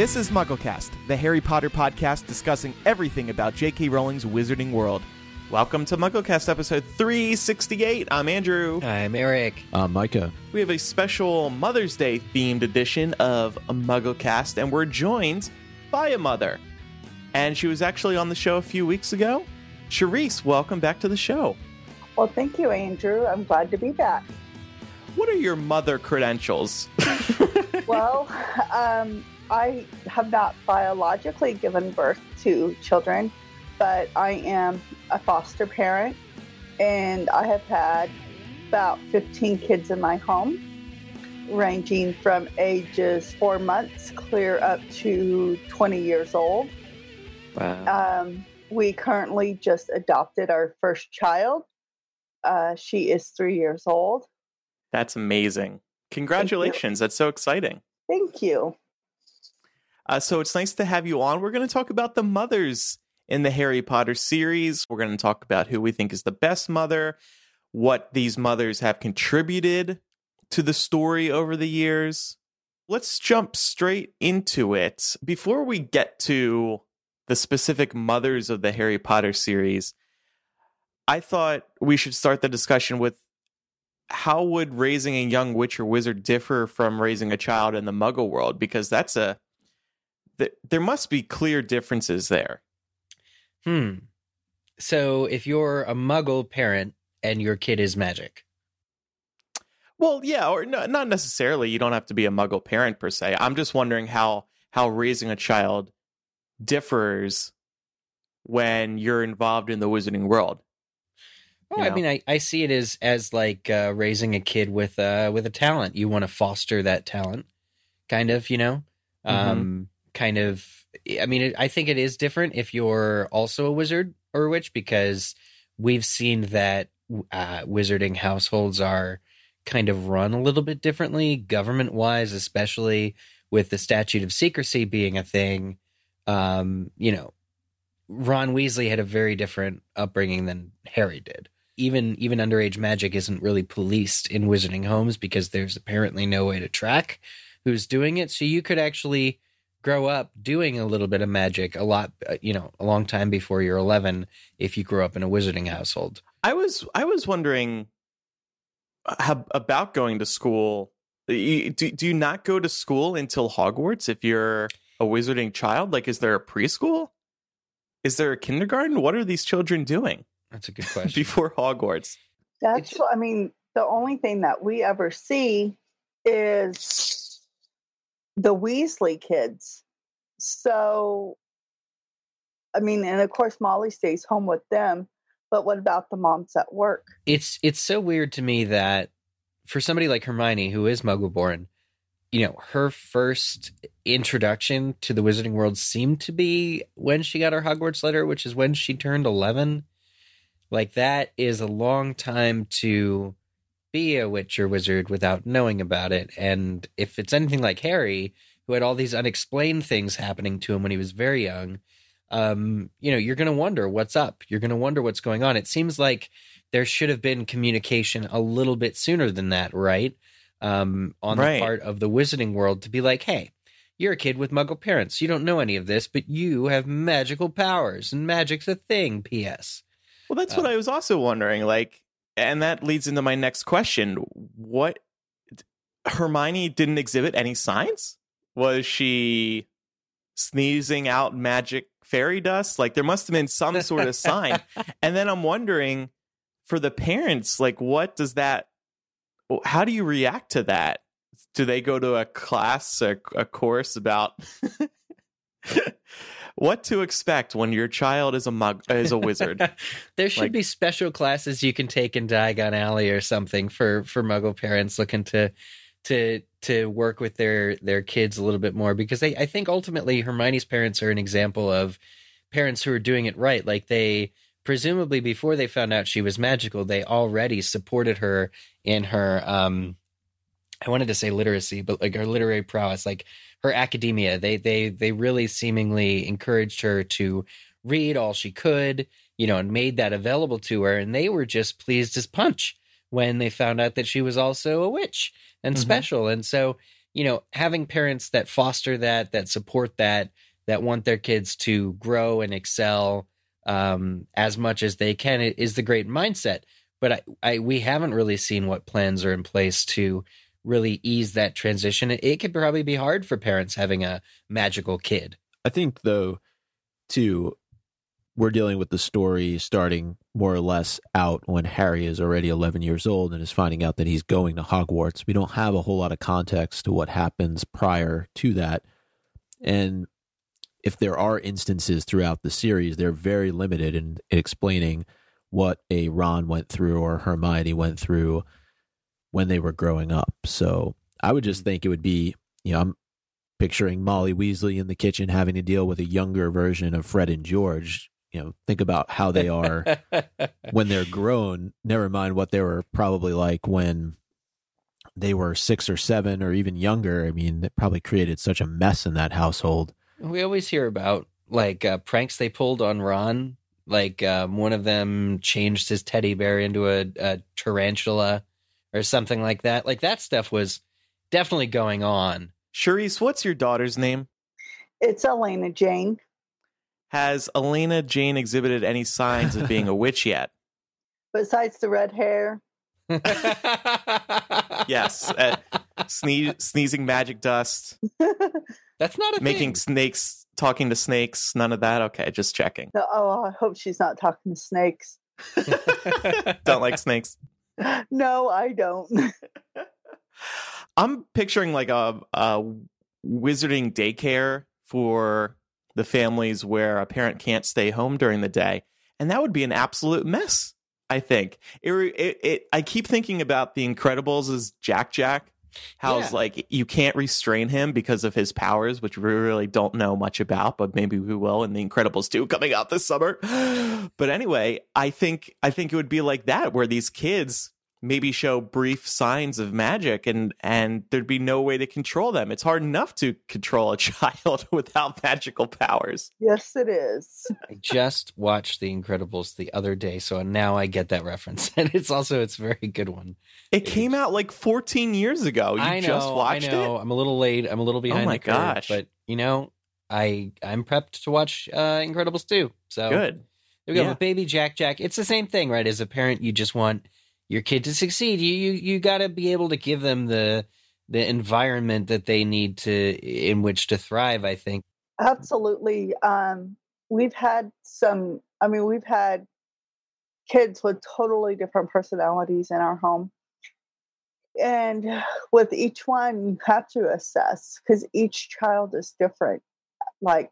This is MuggleCast, the Harry Potter podcast discussing everything about J.K. Rowling's Wizarding World. Welcome to MuggleCast episode 368. I'm Andrew. I'm Eric. I'm Micah. We have a special Mother's Day themed edition of MuggleCast, and we're joined by a mother. And she was actually on the show a few weeks ago. Cherise, welcome back to the show. Well, thank you, Andrew. I'm glad to be back. What are your mother credentials? well, um, I have not biologically given birth to children, but I am a foster parent and I have had about 15 kids in my home, ranging from ages four months clear up to 20 years old. Wow. Um, we currently just adopted our first child. Uh, she is three years old. That's amazing. Congratulations. That's so exciting. Thank you. Uh, so it's nice to have you on. We're going to talk about the mothers in the Harry Potter series. We're going to talk about who we think is the best mother, what these mothers have contributed to the story over the years. Let's jump straight into it. Before we get to the specific mothers of the Harry Potter series, I thought we should start the discussion with how would raising a young witch or wizard differ from raising a child in the muggle world because that's a th- there must be clear differences there Hmm. So if you're a muggle parent and your kid is magic, well yeah or no, not necessarily you don't have to be a muggle parent per se i'm just wondering how how raising a child differs when you're involved in the wizarding world oh, You I mean, I, I see it as as like uh, raising a kid with uh with a talent. You want to foster that talent, kind of, you know, Mhm. um, kind of. I mean, I think it is different if you're also a wizard or a witch because we've seen that uh, wizarding households are kind of run a little bit differently, government wise, especially with the statute of secrecy being a thing. Um, you know, Ron Weasley had a very different upbringing than Harry did. Even even underage magic isn't really policed in wizarding homes because there's apparently no way to track who's doing it. So you could actually grow up doing a little bit of magic a lot, uh, you know, a long time before you're 11 if you grew up in a wizarding household. i was i was wondering how, about going to school do, do you not go to school until hogwarts if you're a wizarding child like is there a preschool is there a kindergarten what are these children doing That's a good question. before hogwarts That's It's- what I mean. The only thing that we ever see is the Weasley kids. So, I mean, and of course, Molly stays home with them. But what about the moms at work? it's it's so weird to me that for somebody like Hermione who is muggle born, you know, her first introduction to the wizarding world seemed to be when she got her Hogwarts letter, which is when she turned 11. Like that is a long time to be a witch or wizard without knowing about it. And if it's anything like Harry, who had all these unexplained things happening to him when he was very young, um, you know, you're going to wonder what's up. You're going to wonder what's going on. It seems like there should have been communication a little bit sooner than that, right? Um, on Right. the part of the wizarding world to be like, hey, you're a kid with muggle parents. You don't know any of this, but you have magical powers and magic's a thing, P.S. Well, that's what Uh, I was also wondering. Like, and that leads into my next question: What Hermione didn't exhibit any signs? Was she sneezing out magic fairy dust? Like, there must have been some sort of sign. And then I'm wondering, for the parents, like, what does that? How do you react to that? Do they go to a class, a, a course about? What to expect when your child is a mug is a wizard? there should Like- be special classes you can take in Diagon Alley or something for for Muggle parents looking to to to work with their their kids a little bit more because I, I think ultimately Hermione's parents are an example of parents who are doing it right. Like they presumably before they found out she was magical, they already supported her in her um I wanted to say literacy, but like her literary prowess, like her academia. They they they really seemingly encouraged her to read all she could, you know, and made that available to her. And they were just pleased as punch when they found out that she was also a witch and Mhm. special. And so, you know, having parents that foster that, that support that, that want their kids to grow and excel um, as much as they can is the great mindset. But I, I, we haven't really seen what plans are in place to really ease that transition. It, could probably be hard for parents having a magical kid. I think though, too, we're dealing with the story starting more or less out when Harry is already 11 years old and is finding out that he's going to Hogwarts. We don't have a whole lot of context to what happens prior to that. And if there are instances throughout the series, they're very limited in explaining what a Ron went through or Hermione went through when they were growing up. So I would just think it would be, you know, I'm picturing Molly Weasley in the kitchen having to deal with a younger version of Fred and George. You know, think about how they are when they're grown. Never mind what they were probably like when they were six or seven or even younger. I mean, it probably created such a mess in that household. We always hear about like uh, pranks they pulled on Ron. Like um, one of them changed his teddy bear into a, a tarantula or something like that. Like that stuff was definitely going on. Cherise, what's your daughter's name? It's Elena Jane. Has Elena Jane exhibited any signs of being a witch yet? Besides the red hair. yes. Uh, sneeze, sneezing magic dust. That's not a Making thing. snakes, talking to snakes. None of that. Okay, just checking. No, oh, I hope she's not talking to snakes. Don't like snakes. No, I don't. I'm picturing like a, a wizarding daycare for the families where a parent can't stay home during the day, and that would be an absolute mess. I think it. it, it I keep thinking about the Incredibles as Jack Jack. How's Yeah. like you can't restrain him because of his powers, which we really don't know much about, but maybe we will in the Incredibles 2 coming out this summer. But anyway, I think I think it would be like that where these kids maybe show brief signs of magic and and there'd be no way to control them. It's hard enough to control a child without magical powers. yes, it is. I just watched The Incredibles the other day, so now I get that reference, and it's also it's a very good one. It came out like 14 years ago. You I know, just watched I know. it? I'm a little late. I'm a little behind oh my the curve, gosh. but you know, I I'm prepped to watch uh, Incredibles too. So Good. There we go. Yeah. Baby Jack Jack, it's the same thing, right? As a parent, you just want your kid to succeed. You you you got to be able to give them the the environment that they need to in which to thrive. I think. Absolutely. Um, we've had some, I mean, we've had kids with totally different personalities in our home. And with each one, you have to assess because each child is different. Like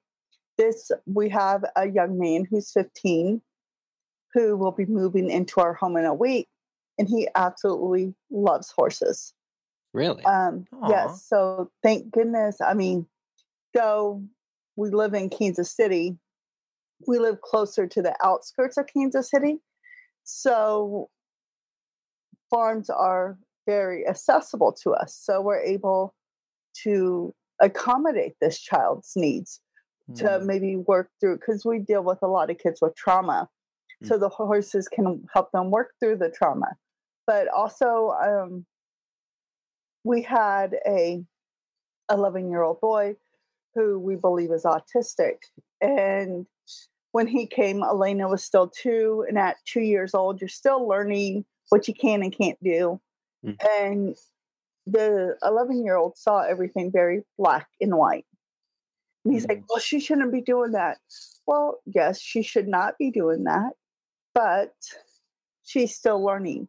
this, we have a young man who's 15 who will be moving into our home in a week, and he absolutely loves horses. Really, Um, yes. So thank goodness. I mean, though we live in Kansas City, we live closer to the outskirts of Kansas City. So farms are very accessible to us. So we're able to accommodate this child's needs to Mm. maybe work through because we deal with a lot of kids with trauma. So the horses can help them work through the trauma. But also, um, we had a 11 year old boy who we believe is autistic. And when he came, Elena was still two. And at two years old, you're still learning what you can and can't do. Mm. And the 11 year old saw everything very black and white. And he's like, well, she shouldn't be doing that. Well, yes, she should not be doing that, but she's still learning.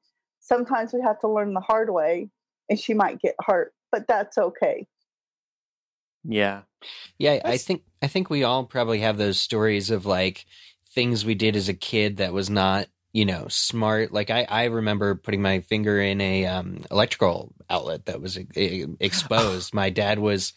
Sometimes we have to learn the hard way and she might get hurt, but that's okay. Yeah. yeah. I think I think we all probably have those stories of like things we did as a kid that was not you know smart. Like I I remember putting my finger in a um, electrical outlet that was e- exposed. my dad was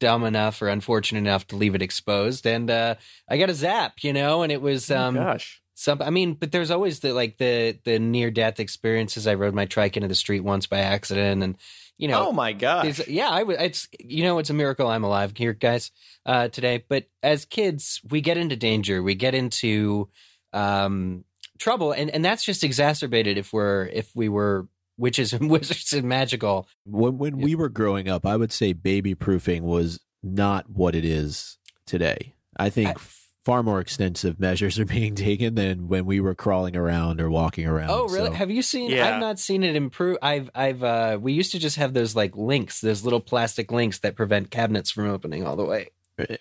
dumb enough or unfortunate enough to leave it exposed, and uh, I got a zap. You know, and it was Oh, um, gosh. Some i mean but there's always the like the the near death experiences. I rode my trike into the street once by accident and you know oh my god yeah i was it's you know it's a miracle i'm alive here guys uh today. But as kids we get into danger. We get into um trouble. And and that's just exacerbated if we're if we were witches and wizards and magical. When when we were growing up, I would say baby proofing was not what it is today. I think I- far more extensive measures are being taken than when we were crawling around or walking around. Oh, really? So- Have you seen? Yeah. I've not seen it improve. I've, I've, uh, we used to just have those like links, those little plastic links that prevent cabinets from opening all the way.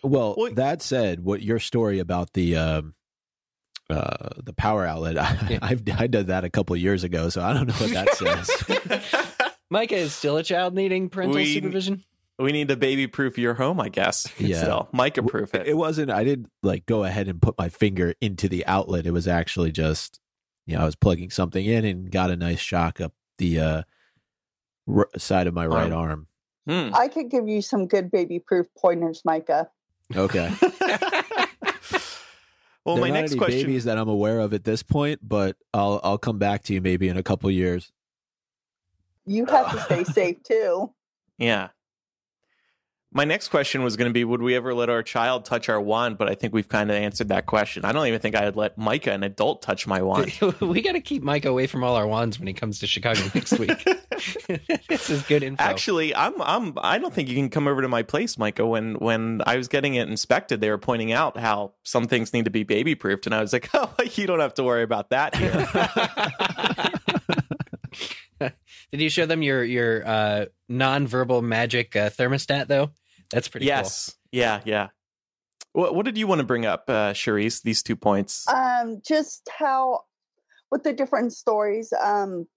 Well, Well- that said, what your story about the um, uh, the power outlet, I, Yeah. I've I did that a couple of years ago, so I don't know what that says. Micah is still a child needing parental We- supervision. We need to baby proof your home, I guess. Yeah. Still, Micah proof it. It wasn't. I didn't like go ahead and put my finger into the outlet. It was actually just, you know, I was plugging something in and got a nice shock up the uh, r- side of my right arm. Hmm. I could give you some good baby proof pointers, Micah. Okay. well, There my are not next any question. babies that I'm aware of at this point, but I'll I'll come back to you maybe in a couple years. You have to stay safe too. Yeah. My next question was going to be Would we ever let our child touch our wand? But I think we've kind of answered that question. I don't even think I would let Micah, an adult, touch my wand. we got to keep Micah away from all our wands when he comes to Chicago next week. this is good info. Actually, I'm I'm I don't think you can come over to my place, Micah. When when I was getting it inspected, they were pointing out how some things need to be baby proofed, and I was like, "Oh, you don't have to worry about that here." Did you show them your your uh, non-verbal magic uh, thermostat though? That's pretty yes, yeah, yeah. What what did you want to bring up, uh, Cherise? These two points. Um, just how with the different stories, um,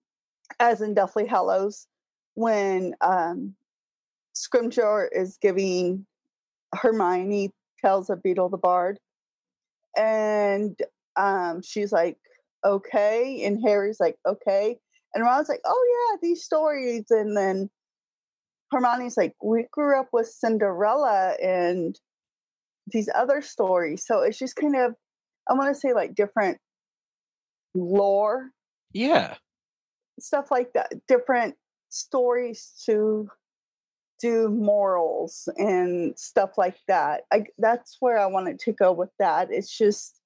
as in Deathly Hallows, when um Scrimgeour is giving Hermione tells of Beedle the Bard, and um, she's like, "Okay," and Harry's like, "Okay," and Ron's like, "Oh yeah, these stories," and then Hermione's like, "We grew up with Cinderella and these other stories," so it's just kind of, I want to say like different lore. Yeah, stuff like that, different stories to do morals and stuff like that. I, that's where I wanted to go with that. It's just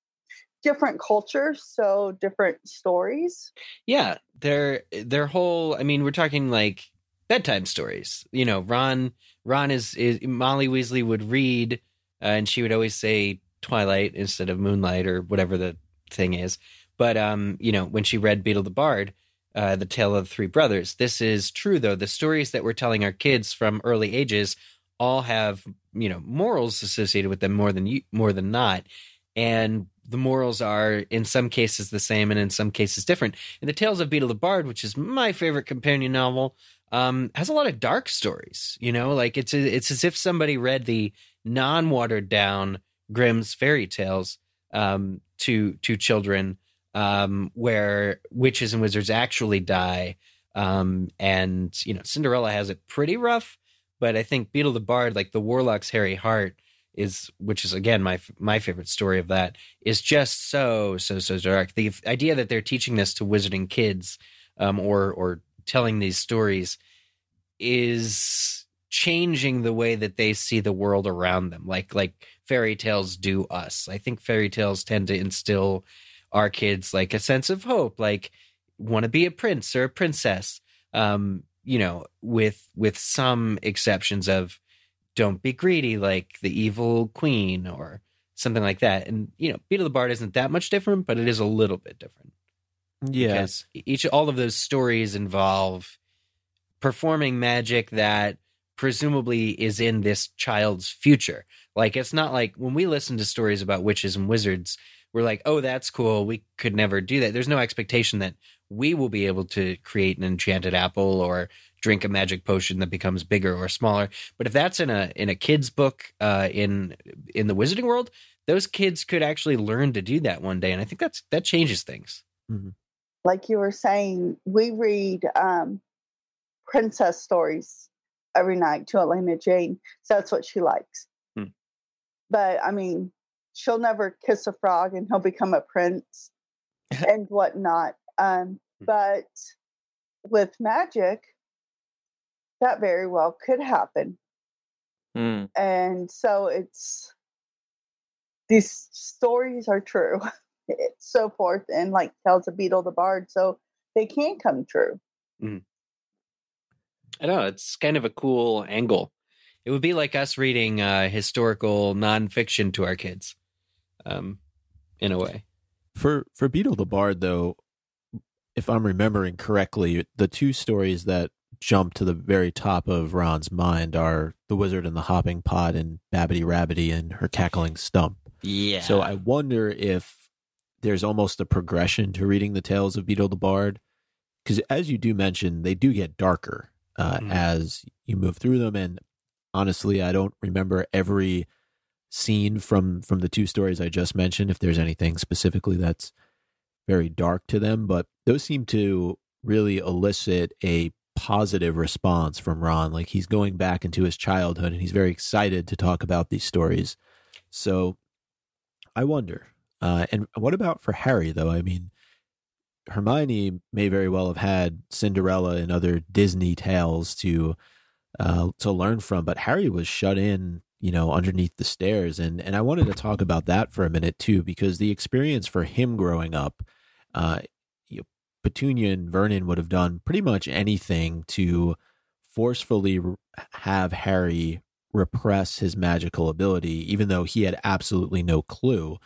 different cultures, so different stories. yeah. Their eh, their whole. I mean, we're talking like bedtime stories. You know, Ron Ron is, is Molly Weasley would read, uh, and she would always say Twilight instead of Moonlight or whatever the thing is. But um, you know, when she read Beedle the Bard, uh, the tale of the three brothers. This is true though. The stories that we're telling our kids from early ages all have you know morals associated with them more than you, more than not, and the morals are in some cases the same and in some cases different. And the Tales of Beedle the Bard, which is my favorite companion novel, um, has a lot of dark stories. You know, like it's it's as if somebody read the non watered down Grimm's fairy tales um, to to children, um, where witches and wizards actually die. Um, and you know, Cinderella has it pretty rough, but I think Beedle the Bard, like the Warlock's Hairy Heart, is which is again my my favorite story of that is just so so so dark. The idea that they're teaching this to wizarding kids, um, or or telling these stories, is changing the way that they see the world around them. Like like fairy tales do us. I think fairy tales tend to instill our kids like a sense of hope, like want to be a prince or a princess. Um, you know, with with some exceptions of don't be greedy like the evil queen or something like that. And you know, Beedle the Bard isn't that much different, but it is a little bit different. Yeah. Because each all of those stories involve performing magic that presumably is in this child's future. Like it's not like when we listen to stories about witches and wizards, we're like, "Oh, that's cool. We could never do that." There's no expectation that we will be able to create an enchanted apple or drink a magic potion that becomes bigger or smaller. But if that's in a in a kid's book uh, in in the wizarding world, those kids could actually learn to do that one day, and I think that's that changes things. Like you were saying, we read um, princess stories every night to Elena Jane. So that's what she likes. Hmm. But I mean, she'll never kiss a frog and he'll become a prince and whatnot. Um, but with magic, that very well could happen. Hmm. And so it's these stories are true, It's so forth, and like tells a Beedle the Bard, so they can come true. I know. It's kind of a cool angle. It would be like us reading uh, historical nonfiction to our kids, um, in a way. For for Beedle the Bard, though, if I'm remembering correctly, the two stories that jump to the very top of Ron's mind are The Wizard and the Hopping Pot and Babbity Rabbity and Her Cackling Stump. Yeah. So I wonder if there's almost a progression to reading the tales of Beedle the Bard. Because as you do mention, they do get darker uh, Mhm. as you move through them. And honestly, I don't remember every scene from from the two stories I just mentioned. If there's anything specifically that's very dark to them, but those seem to really elicit a positive response from Ron. Like he's going back into his childhood and he's very excited to talk about these stories. So I wonder. Uh, and what about for Harry, though? I mean, Hermione may very well have had Cinderella and other Disney tales to uh, to learn from, but Harry was shut in, you know, underneath the stairs, and and I wanted to talk about that for a minute too, because the experience for him growing up, uh, Petunia and Vernon would have done pretty much anything to forcefully have Harry repress his magical ability, even though he had absolutely no clue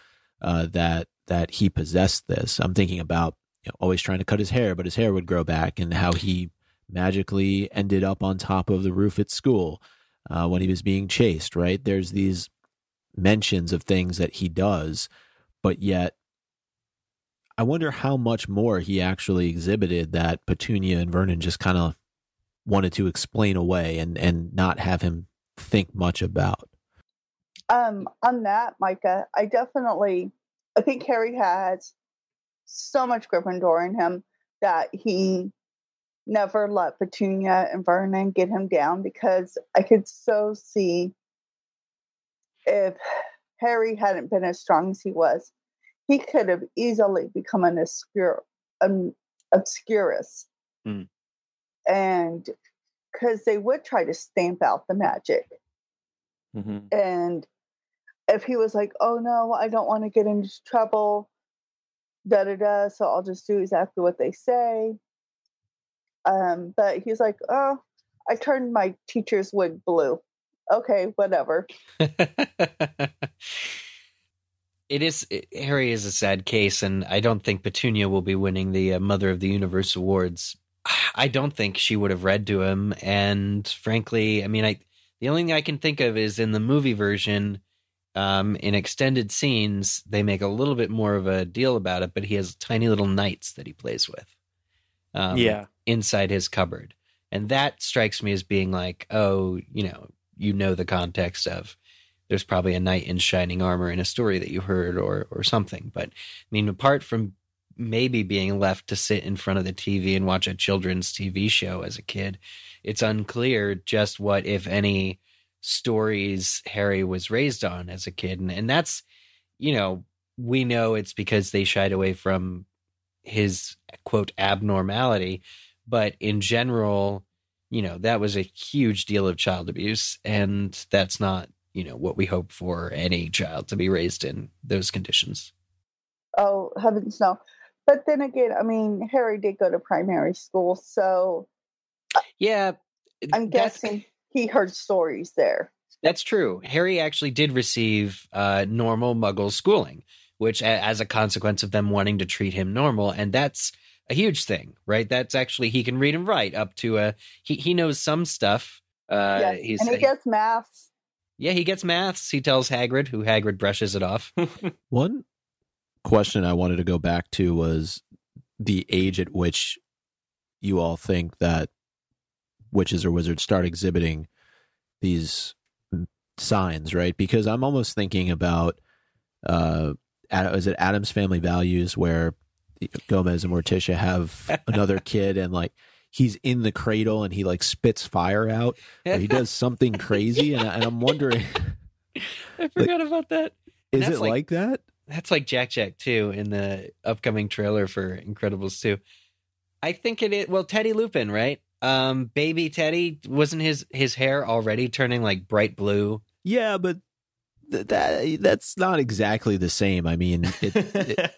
uh, that that he possessed this. I'm thinking about you know, always trying to cut his hair, but his hair would grow back, and how he magically ended up on top of the roof at school uh, when he was being chased. Right? There's these mentions of things that he does, but yet. I wonder how much more he actually exhibited that Petunia and Vernon just kind of wanted to explain away and, and not have him think much about. Um, on that, Micah, I definitely, I think Harry has so much Gryffindor in him that he never let Petunia and Vernon get him down because I could so see if Harry hadn't been as strong as he was, he could have easily become an obscure, um, obscurus. Hmm. And because they would try to stamp out the magic hmm and if he was like, "Oh no, I don't want to get into trouble," da da da, so I'll just do exactly what they say. Um, but he's like, "Oh, I turned my teacher's wig blue." Okay, whatever. it is it- Harry is a sad case, and I don't think Petunia will be winning the uh, Mother of the Universe awards. I don't think she would have read to him, and frankly, I mean, I the only thing I can think of is in the movie version. Um, in extended scenes, they make a little bit more of a deal about it, but he has tiny little knights that he plays with. Um, yeah. inside his cupboard. And that strikes me as being like, oh, you know, you know the context of there's probably a knight in shining armor in a story that you heard or or something. But I mean, apart from maybe being left to sit in front of the TV and watch a children's TV show as a kid, it's unclear just what, if any, stories Harry was raised on as a kid. And and that's, you know, we know it's because they shied away from his quote abnormality but in general you know that was a huge deal of child abuse and that's not you know what we hope for any child to be raised in those conditions Oh heavens no! But then again, I mean, Harry did go to primary school, so yeah I'm guessing he heard stories there. That's true. Harry actually did receive uh, normal Muggle schooling, which, as a consequence of them wanting to treat him normal, and that's a huge thing, right? That's actually he can read and write up to a he he knows some stuff. Uh, yes, he's and he gets maths. Yeah, he gets maths. He tells Hagrid, who Hagrid brushes it off. One question I wanted to go back to was the age at which you all think that witches or wizards start exhibiting these signs, right? Because I'm almost thinking about uh is it Addams Family Values where Gomez and Morticia have another kid and like he's in the cradle and he like spits fire out or he does something crazy and, I, and I'm wondering I forgot about that. is That's it like- like that? That's like Jack Jack too in the upcoming trailer for Incredibles 2. I think it is well Teddy Lupin, right? Um baby Teddy wasn't his his hair already turning like bright blue. Yeah, but th- that that's not exactly the same. I mean, it, it,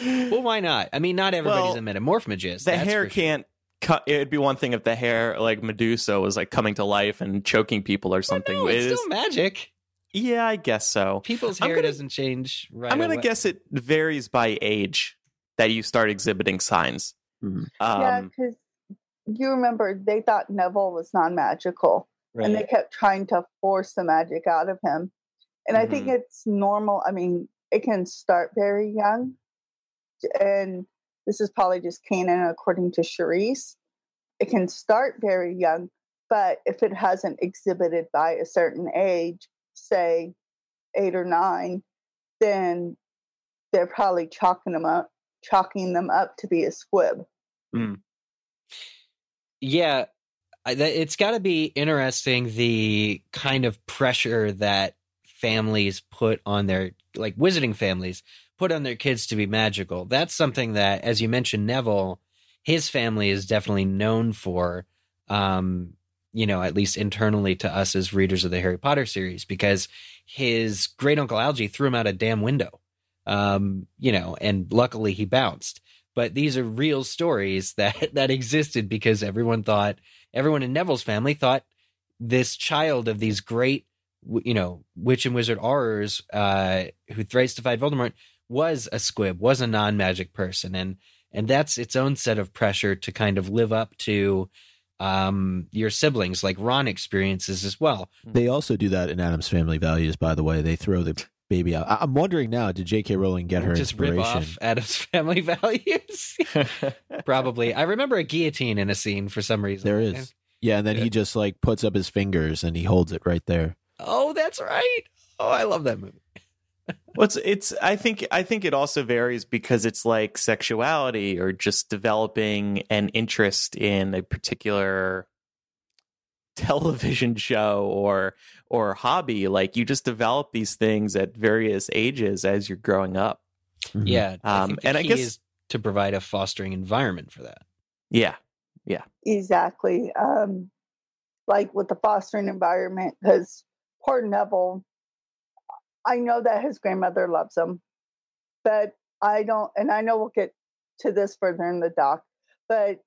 Well, why not? I mean, not everybody's Well, a metamorphmagist. the hair sure. Can't cu- it'd be one thing if the hair like Medusa was like coming to life and choking people or something. Well, no, it's It is- still magic. yeah, I guess so. People's hair gonna- doesn't change right I'm gonna away. guess it varies by age that you start exhibiting signs. Mhm. yeah, Um, because you remember they thought Neville was non-magical, and they kept trying to force the magic out of him. And I think Mhm. it's normal. I mean, it can start very young, and this is probably just canon according to Cherise. It can start very young, but if it hasn't exhibited by a certain age, say eight or nine, then they're probably chalking them up, chalking them up to be a squib. Hmm. Yeah, it's got to be interesting the kind of pressure that families put on their like wizarding families put on their kids to be magical. That's something that, as you mentioned, Neville, his family is definitely known for. Um, you know, at least internally to us as readers of the Harry Potter series, because his great uncle Algie threw him out a damn window. Um, you know, and luckily he bounced but these are real stories that that existed because everyone thought everyone in Neville's family thought this child of these great you know witch and wizard Aurors uh who thrice defied Voldemort was a squib was a non-magic person and and that's its own set of pressure to kind of live up to um your siblings like Ron experiences as well They also do that in Addams Family Values, by the way. They throw the baby out. I- I'm wondering now, did J.K. Rowling get her just rip inspiration? off Addams family values probably I remember a guillotine in a scene for some reason There is. Yeah, and then Yeah. he just like puts up his fingers and he holds it right there. Oh, that's right. Oh, I love that movie. Well, it's, it's I think I think it also varies because it's like sexuality or just developing an interest in a particular television show or or hobby. Like you just develop these things at various ages as you're growing up. Mhm. Yeah, I Um, think and I guess- to provide a fostering environment for that. Yeah. Yeah exactly. Um, like with the fostering environment, because poor Neville, I know that his grandmother loves him, but I don't, and I know we'll get to this further in the doc, but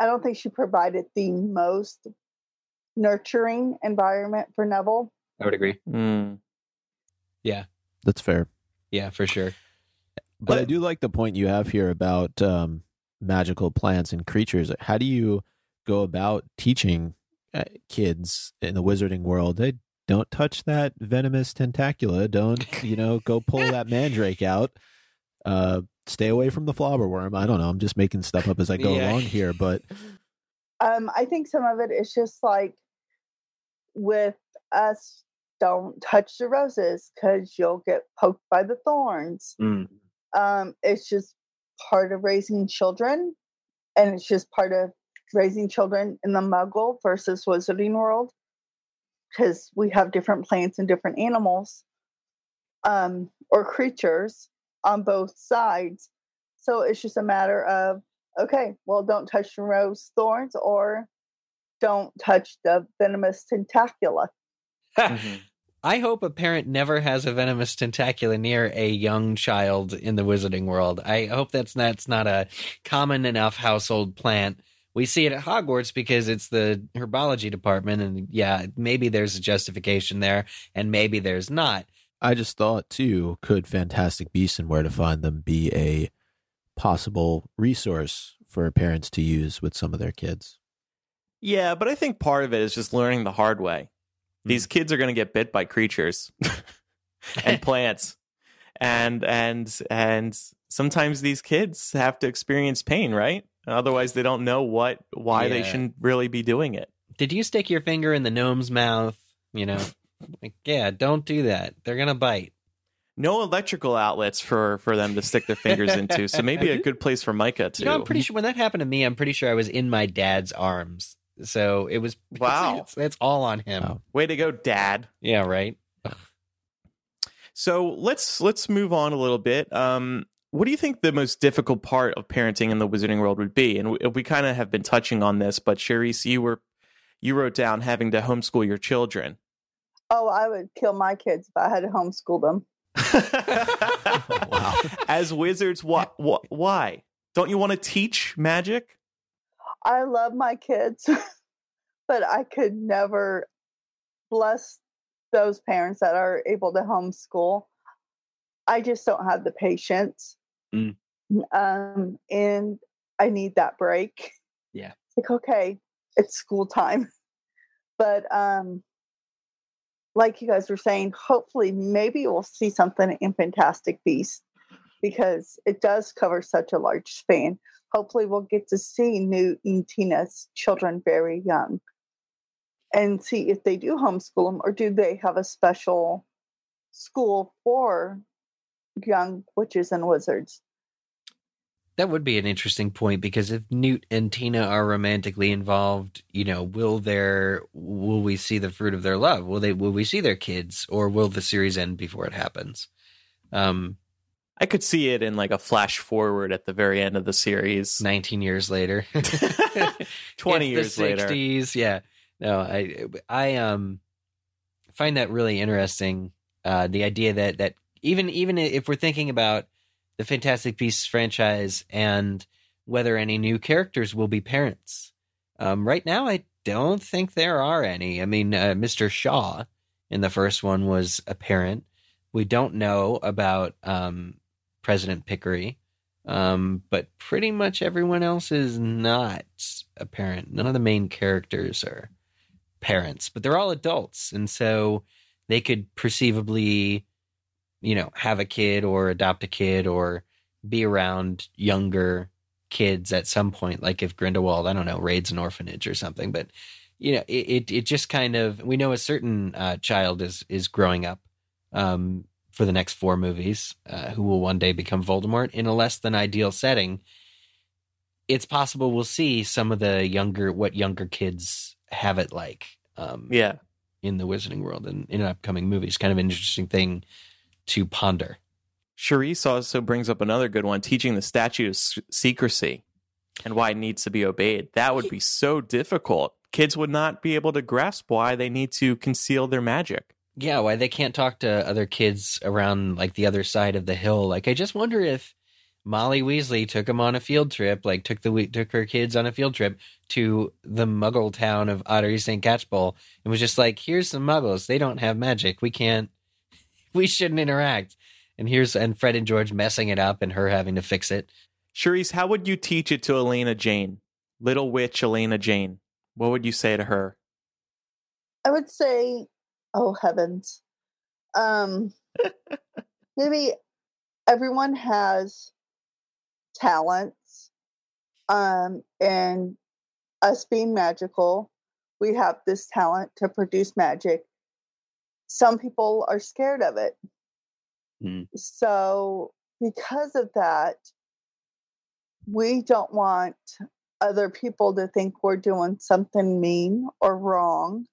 I don't think she provided the most nurturing environment for Neville. I would agree. Mm. That's fair. Yeah, for sure. But I do like the point you have here about um, magical plants and creatures. How do you go about teaching uh, kids in the wizarding world? Hey, don't touch that venomous tentacula. Don't you know? Go pull that mandrake out. Uh, stay away from the flobberworm. I don't know. I'm just making stuff up as I go Yeah. along here, but Um, I think some of it is just like with us, don't touch the roses because you'll get poked by the thorns. um, it's just part of raising children and it's just part of raising children in the muggle versus wizarding world because we have different plants and different animals um, or creatures on both sides so it's just a matter of okay well don't touch the rose thorns or don't touch the venomous tentacula Mhm. I hope a parent never has a venomous tentacula near a young child in the wizarding world. I hope that's that's not a common enough household plant. We see it at Hogwarts because it's the herbology department, and yeah, maybe there's a justification there, and maybe there's not. I just thought too, could Fantastic Beasts and Where to Find Them be a possible resource for parents to use with some of their kids? Yeah, but I think part of it is just learning the hard way. Hmm. These kids are going to get bit by creatures and plants. And and and sometimes these kids have to experience pain, right? Otherwise they don't know what why they shouldn't really be doing it. Did you stick your finger in the gnome's mouth? You know, like, yeah, don't do that. They're gonna bite. No electrical outlets for for them to stick their fingers into. So maybe a good place for Micah too. You know, I'm pretty sure when that happened to me, I'm pretty sure I was in my dad's arms. So it was Wow. It's, it's all on him. Wow. Way to go, dad. Yeah, right. So let's let's move on a little bit. Um, what do you think the most difficult part of parenting in the wizarding world would be? And we, we kind of have been touching on this, but Cherise, you were you wrote down having to homeschool your children. oh i would kill my kids if i had to homeschool them wow. As wizards, why, why? Don't you want to teach magic? I love my kids, but I could never bless those parents that are able to homeschool. I just don't have the patience. Mm. Um, and I need that break. Yeah. Like, okay, it's school time. But um like you guys were saying, hopefully maybe we'll see something in Fantastic Beasts because it does cover such a large span. Hopefully we'll get to see Newt and Tina's children very young and see if they do homeschool them or do they have a special school for young witches and wizards. That would be an interesting point because if Newt and Tina are romantically involved, you know, will there will we see the fruit of their love? Will they will we see their kids or will the series end before it happens? Um I could see it in like a flash forward at the very end of the series. 19 years later. 20 It's years the later. 60s, yeah. No, I I um find that really interesting uh the idea that that even even if we're thinking about the Fantastic Beasts franchise and whether any new characters will be parents. Um, right now, I don't think there are any. I mean, uh, Mr. Shaw in the first one was a parent. We don't know about um, President Picquery, um, but pretty much everyone else is not a parent. None of the main characters are parents, but they're all adults, and so they could perceivably you know, have a kid or adopt a kid or be around younger kids at some point. Like if Grindelwald, I don't know, raids an orphanage or something. But you know, it it, it just kind of we know a certain uh, child is is growing up um, for the next four movies, uh, who will one day become Voldemort in a less than ideal setting. It's possible we'll see some of the younger what younger kids have it like. Um, Yeah. in the Wizarding world and in upcoming movies. Kind of an interesting thing to ponder. Cherise also brings up another good one teaching the statute of secrecy and why it needs to be obeyed. That would be so difficult. Kids would not be able to grasp why they need to conceal their magic. Yeah, why they can't talk to other kids around like the other side of the hill. Like I just wonder if Molly Weasley took them on a field trip, like took the we- took her kids on a field trip to the Muggle town of Ottery St. Catchpole and was just like, "Here's some Muggles. They don't have magic. We can't. We shouldn't interact." And here's and Fred and George messing it up and her having to fix it. Cherise, how would you teach it to Elena Jane? Little witch Elena Jane. What would you say to her? I would say, oh heavens. Um maybe everyone has talents. Um and us being magical, we have this talent to produce magic. Some people are scared of it. Mm. So because of that, we don't want other people to think we're doing something mean or wrong.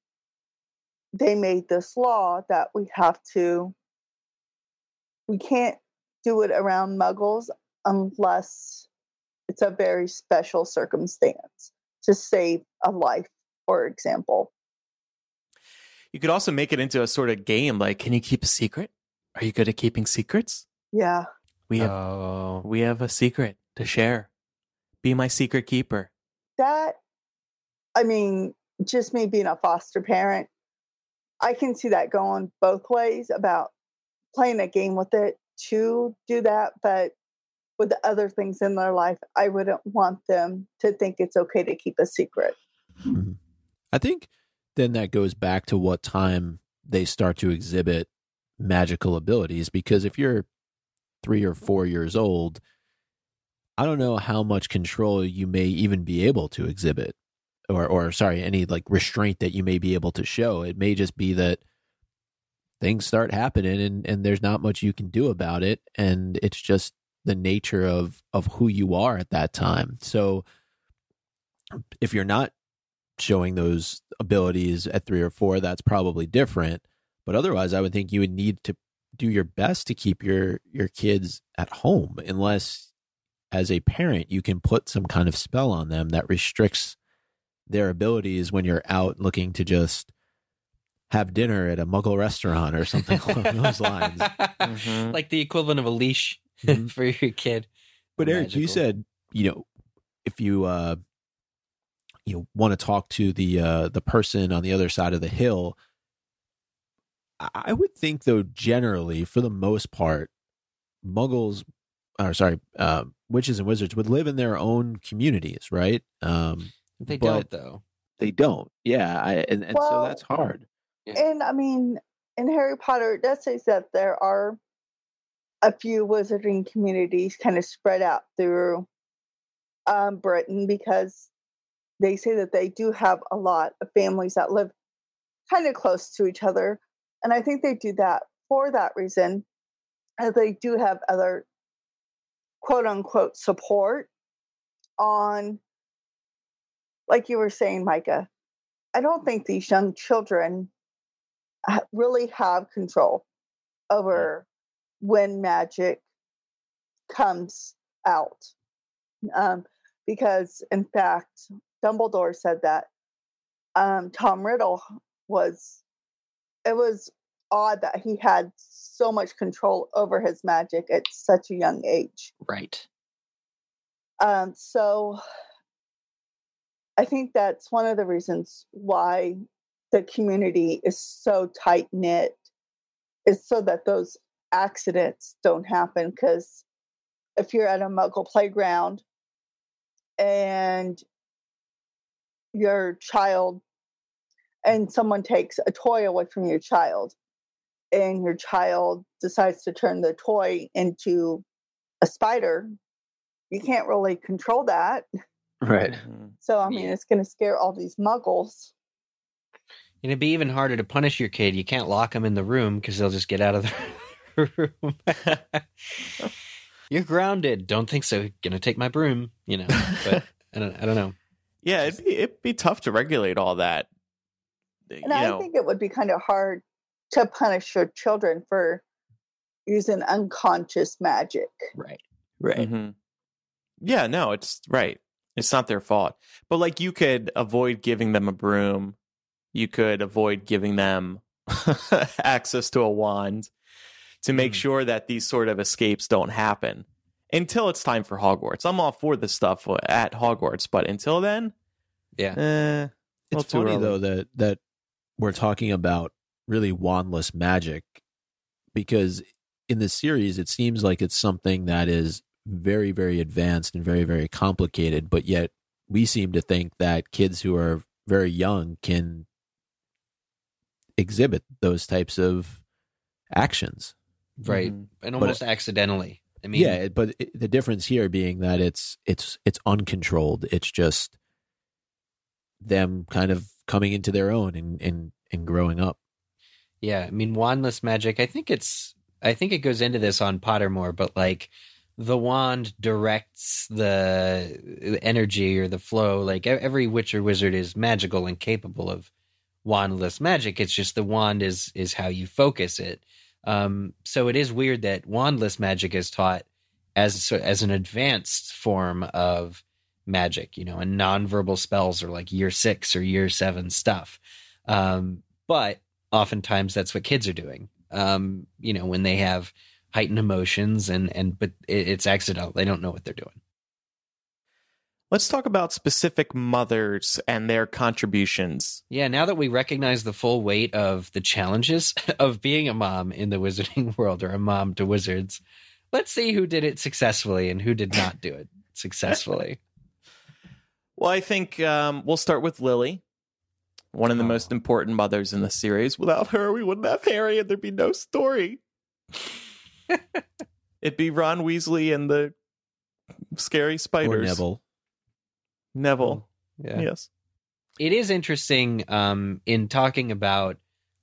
They made this law that we have to, we can't do it around muggles unless it's a very special circumstance to save a life, for example. You could also make it into a sort of game like, can you keep a secret? Are you good at keeping secrets? Yeah. We have Oh, we have a secret to share. Be my secret keeper. that i mean just me being a foster parent i can see that going both ways about playing a game with it to do that but with the other things in their life i wouldn't want them to think it's okay to keep a secret Mhm. I think then that goes back to what time they start to exhibit magical abilities because if you're three or four years old, I don't know how much control you may even be able to exhibit or or sorry, any like restraint that you may be able to show. It may just be that things start happening and, and there's not much you can do about it. And it's just the nature of of who you are at that time. So if you're not showing those abilities at three or four, that's probably different. But otherwise, I would think you would need to do your best to keep your your kids at home, unless as a parent you can put some kind of spell on them that restricts their abilities when you're out looking to just have dinner at a Muggle restaurant or something along those lines. Mhm. like the equivalent of a leash Mhm. for your kid. But Eric, you said you know if you uh you want to talk to the uh, the person on the other side of the hill. I- I would think, though, generally, for the most part, Muggles, or sorry, uh, witches and wizards would live in their own communities, right? Um, They But- don't though. they don't. Yeah, I, and and so that's hard. And I mean, in Harry Potter, it does say that there are a few wizarding communities kind of spread out through um, Britain because they say that they do have a lot of families that live kind of close to each other. And I think they do that for that reason. As they do have other quote unquote support on, like you were saying, Micah. I don't think these young children really have control over when magic comes out. Um, because, in fact, Dumbledore said that um, Tom Riddle was, it was odd that he had so much control over his magic at such a young age. Right. Um, so I think that's one of the reasons why the community is so tight knit, is so that those accidents don't happen. Because if you're at a muggle playground and your child and someone takes a toy away from your child and your child decides to turn the toy into a spider you can't really control that Right. Mhm. so i mean Yeah. it's going to scare all these muggles And it'd be even harder to punish your kid. You can't lock them in the room because they'll just get out of the room. You're grounded. Don't think so. Gonna take my broom. You know. But I don't. I don't know. Yeah, it'd be, it'd be tough to regulate all that. You and i think it would be kind of hard to punish your children for using unconscious magic Right. Mhm. Yeah, no, it's right. It's not their fault. But like you could avoid giving them a broom. You could avoid giving them access to a wand to make Mm. sure that these sort of escapes don't happen until it's time for Hogwarts. I'm all for this stuff at Hogwarts, but until then, Yeah. eh, It's funny early. though that that we're talking about really wandless magic because in the series it seems like it's something that is very very advanced and very very complicated but yet we seem to think that kids who are very young can exhibit those types of actions Right. Mhm. And But- almost accidentally. I mean. yeah but it, the difference here being that it's it's it's uncontrolled it's just them kind of coming into their own and and and growing up Yeah, I mean wandless magic. I think it's I think it goes into this on Pottermore, but like the wand directs the energy or the flow. Like every witch or wizard is magical and capable of wandless magic. It's just the wand is is how you focus it. Um, so it is weird that wandless magic is taught as as an advanced form of magic. You know, and nonverbal spells are like year six or year seven stuff. Um, but oftentimes that's what kids are doing. Um, you know, when they have heightened emotions and and but it, it's accidental. They don't know what they're doing. Let's talk about specific mothers and their contributions. Yeah, now that we recognize the full weight of the challenges of being a mom in the wizarding world or a mom to wizards, let's see who did it successfully and who did not do it successfully. Well, I think um, we'll start with Lily, one of the Oh. most important mothers in the series. Without her, we wouldn't have Harry, and there'd be no story. It'd be Ron Weasley and the scary or spiders. Neville. Neville. Yeah. Yes. it is interesting um, in talking about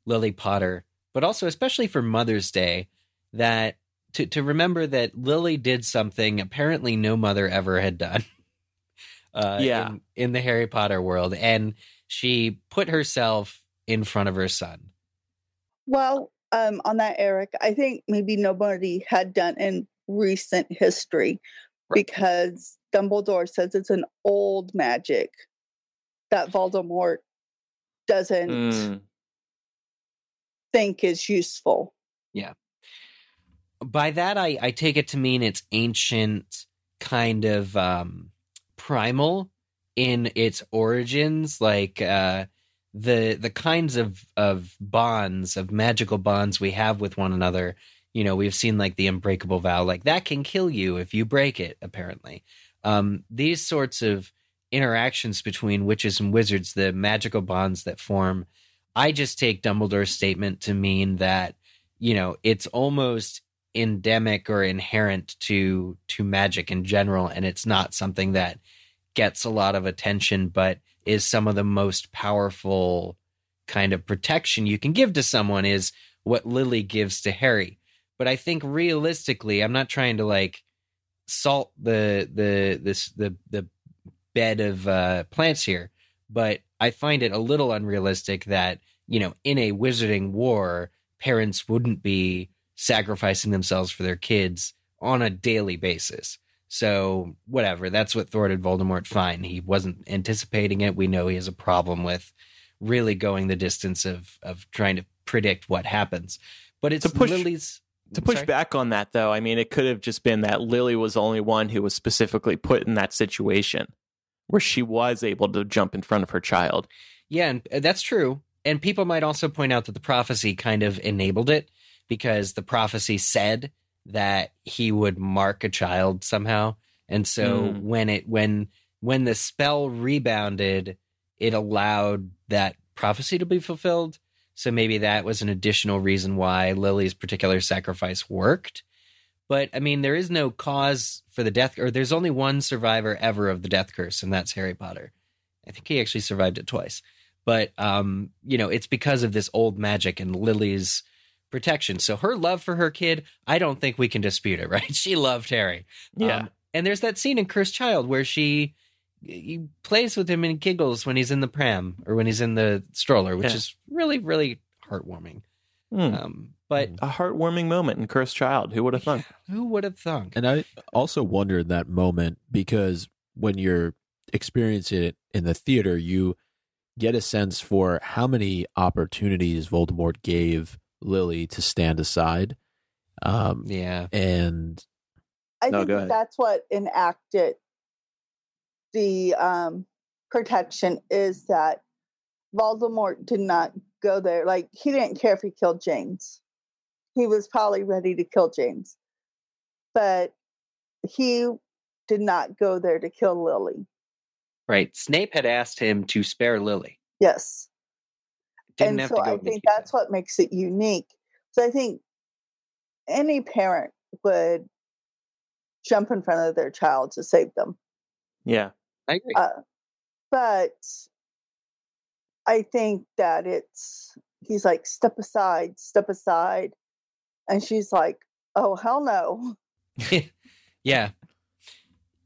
Lily Potter, but also especially for Mother's Day, that to to remember that Lily did something apparently no mother ever had done. Uh, Yeah. in, in the Harry Potter world, and she put herself in front of her son. Well, um, on that, Eric, I think maybe nobody had done in recent history Right. because Dumbledore says it's an old magic that Voldemort doesn't Mm. think is useful. Yeah. By that, I I take it to mean it's ancient, kind of um, primal in its origins, like uh, the the kinds of of bonds of magical bonds we have with one another. You know, we've seen like the unbreakable vow, like that can kill you if you break it. Apparently, um, these sorts of interactions between witches and wizards, the magical bonds that form. I just take Dumbledore's statement to mean that you know it's almost endemic or inherent to to magic in general and it's not something that gets a lot of attention but is some of the most powerful kind of protection you can give to someone is what Lily gives to Harry but I think realistically I'm not trying to like salt the the this the the bed of uh plants here but I find it a little unrealistic that you know in a wizarding war parents wouldn't be sacrificing themselves for their kids on a daily basis. So, whatever, that's what thwarted Voldemort. Fine. He wasn't anticipating it. We know he has a problem with really going the distance of of trying to predict what happens. But it's To push- Lily's To push Sorry? back on that, though, I mean, it could have just been that Lily was the only one who was specifically put in that situation where she was able to jump in front of her child. Yeah, and uh, that's true. And people might also point out that the prophecy kind of enabled it because the prophecy said that he would mark a child somehow. And so Mm. when it when when the spell rebounded, it allowed that prophecy to be fulfilled. So maybe that was an additional reason why Lily's particular sacrifice worked. But I mean, there is no cause for the death, or there's only one survivor ever of the death curse, and that's Harry Potter. I think he actually survived it twice but um, you know, it's because of this old magic and Lily's protection. So her love for her kid, I don't think we can dispute it, right? She loved Harry. Yeah. Um, and there's that scene in Cursed Child where she he plays with him and giggles when he's in the pram or when he's in the stroller, which Yeah. is really, really heartwarming. Hmm. Um, but a heartwarming moment in Cursed Child. Who would have thunk? who would have thunk? And I also wonder in that moment because when you're experiencing it in the theater, you get a sense for how many opportunities Voldemort gave Lily to stand aside. Um, Yeah. and I No, think go that ahead. that's what enacted the um, protection is that Voldemort did not go there. Like he didn't care if he killed James. He was probably ready to kill James, but he did not go there to kill Lily. Right. Snape had asked him to spare Lily. Yes, Didn't and have so to go I to think Nikita. that's what makes it unique. So I think any parent would jump in front of their child to save them. Yeah. I agree. Uh, but I think that it's he's like step aside, step aside, and she's like, "Oh hell no!" yeah.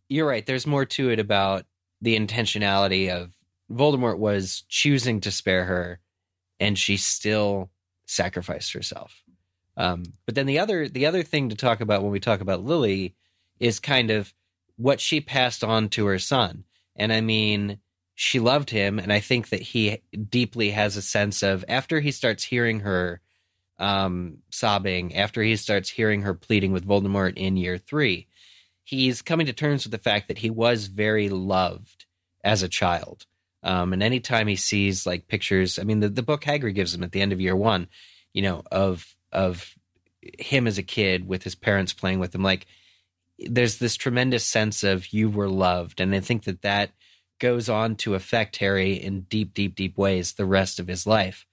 You're right. There's more to it about the intentionality of Voldemort was choosing to spare her and she still sacrificed herself. Um, but then the other the other thing to talk about when we talk about Lily is kind of what she passed on to her son. And I mean, she loved him, and I think that he deeply has a sense of after he starts hearing her um, sobbing, after he starts hearing her pleading with Voldemort in year three, he's coming to terms with the fact that he was very loved as a child. Um, and anytime he sees like pictures, I mean, the, the book Hagrid gives him at the end of year one, you know, of of him as a kid with his parents playing with him, like there's this tremendous sense of you were loved, and I think that that goes on to affect Harry in deep, deep, deep ways the rest of his life.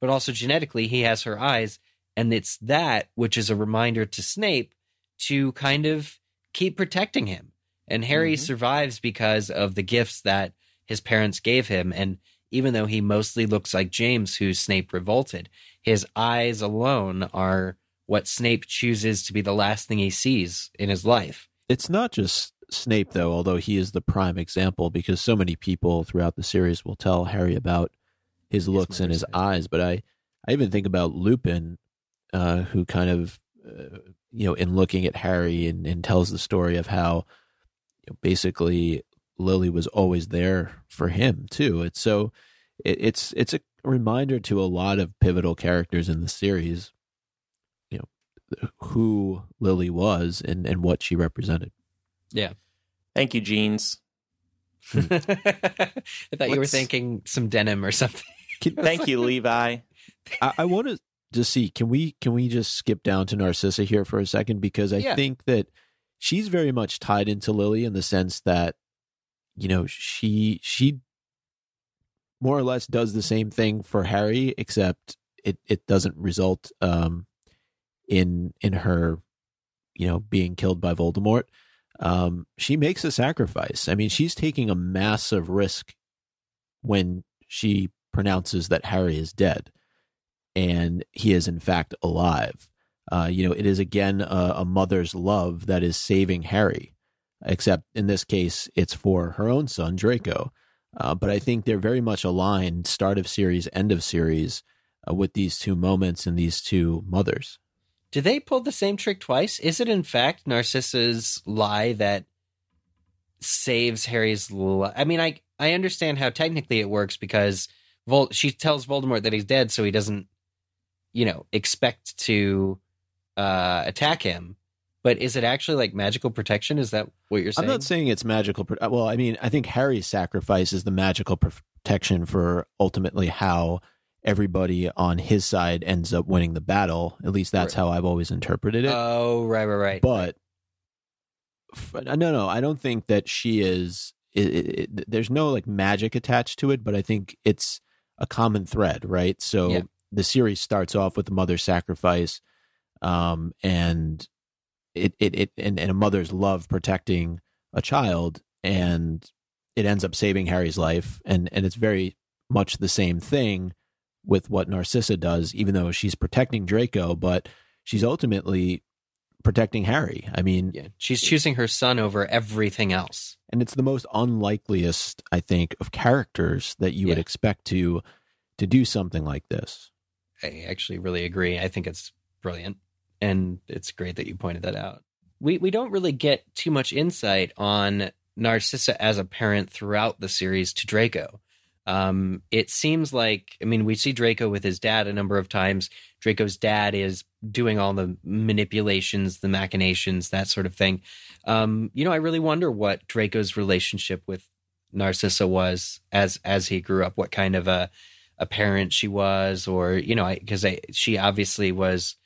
But also genetically, he has her eyes, and it's that which is a reminder to Snape to kind of keep protecting him. And Harry Mhm. survives because of the gifts that his parents gave him. And even though he mostly looks like James, who Snape revolted, his eyes alone are what Snape chooses to be the last thing he sees in his life. it's not just Snape, though, although he is the prime example because so many people throughout the series will tell Harry about his looks and his eyes. eyes. But I, I even think about Lupin, uh, who kind of, uh, you know, in looking at Harry and, and tells the story of how you know, basically Lily was always there for him too. It's so, it, it's it's a reminder to a lot of pivotal characters in the series, you know, who Lily was and and what she represented. Yeah. Thank you, Jeans. I thought you were What's- thinking some denim or something. Can- Thank you, Levi. I, I want to just see can we can we just skip down to Narcissa here for a second because I Yeah. think that she's very much tied into Lily in the sense that you know she she more or less does the same thing for Harry except it it doesn't result um in in her you know being killed by Voldemort um she makes a sacrifice i mean she's taking a massive risk when she pronounces that Harry is dead and he is in fact alive. Uh, you know, it is again a, a mother's love that is saving Harry, except in this case, it's for her own son, Draco. Uh, but I think they're very much aligned, start of series, end of series, uh, with these two moments and these two mothers. Did they pull the same trick twice? Is it in fact Narcissa's lie that saves Harry's li- I mean, I I understand how technically it works because Vol- she tells Voldemort that he's dead so he doesn't you know, expect to uh attack him. But is it actually like magical protection? Is that what you're saying? I'm not saying it's magical. Pro- well, I mean, I think Harry's sacrifice is the magical protection for ultimately how everybody on his side ends up winning the battle. At least that's Right. how I've always interpreted it. Oh, right, right, right. but no no i don't think that she is it, it, it- there's no like magic attached to it but i think it's a common thread right so Yeah. the series starts off with the mother sacrifice um and it it, it and, and a mother's love protecting a child and it ends up saving harry's life and and it's very much the same thing with what narcissa does even though she's protecting draco but she's ultimately protecting Harry. I mean, yeah, she's choosing her son over everything else. and it's the most unlikeliest, I think, of characters that you would expect to to do something like this. I actually really agree. I think it's brilliant, and it's great that you pointed that out. We we don't really get too much insight on Narcissa as a parent throughout the series to Draco. Um, it seems like I mean we see Draco with his dad a number of times. Draco's dad is doing all the manipulations, the machinations, that sort of thing. Um, you know, I really wonder what Draco's relationship with Narcissa was as as he grew up. What kind of a a parent she was, or you know, because she obviously was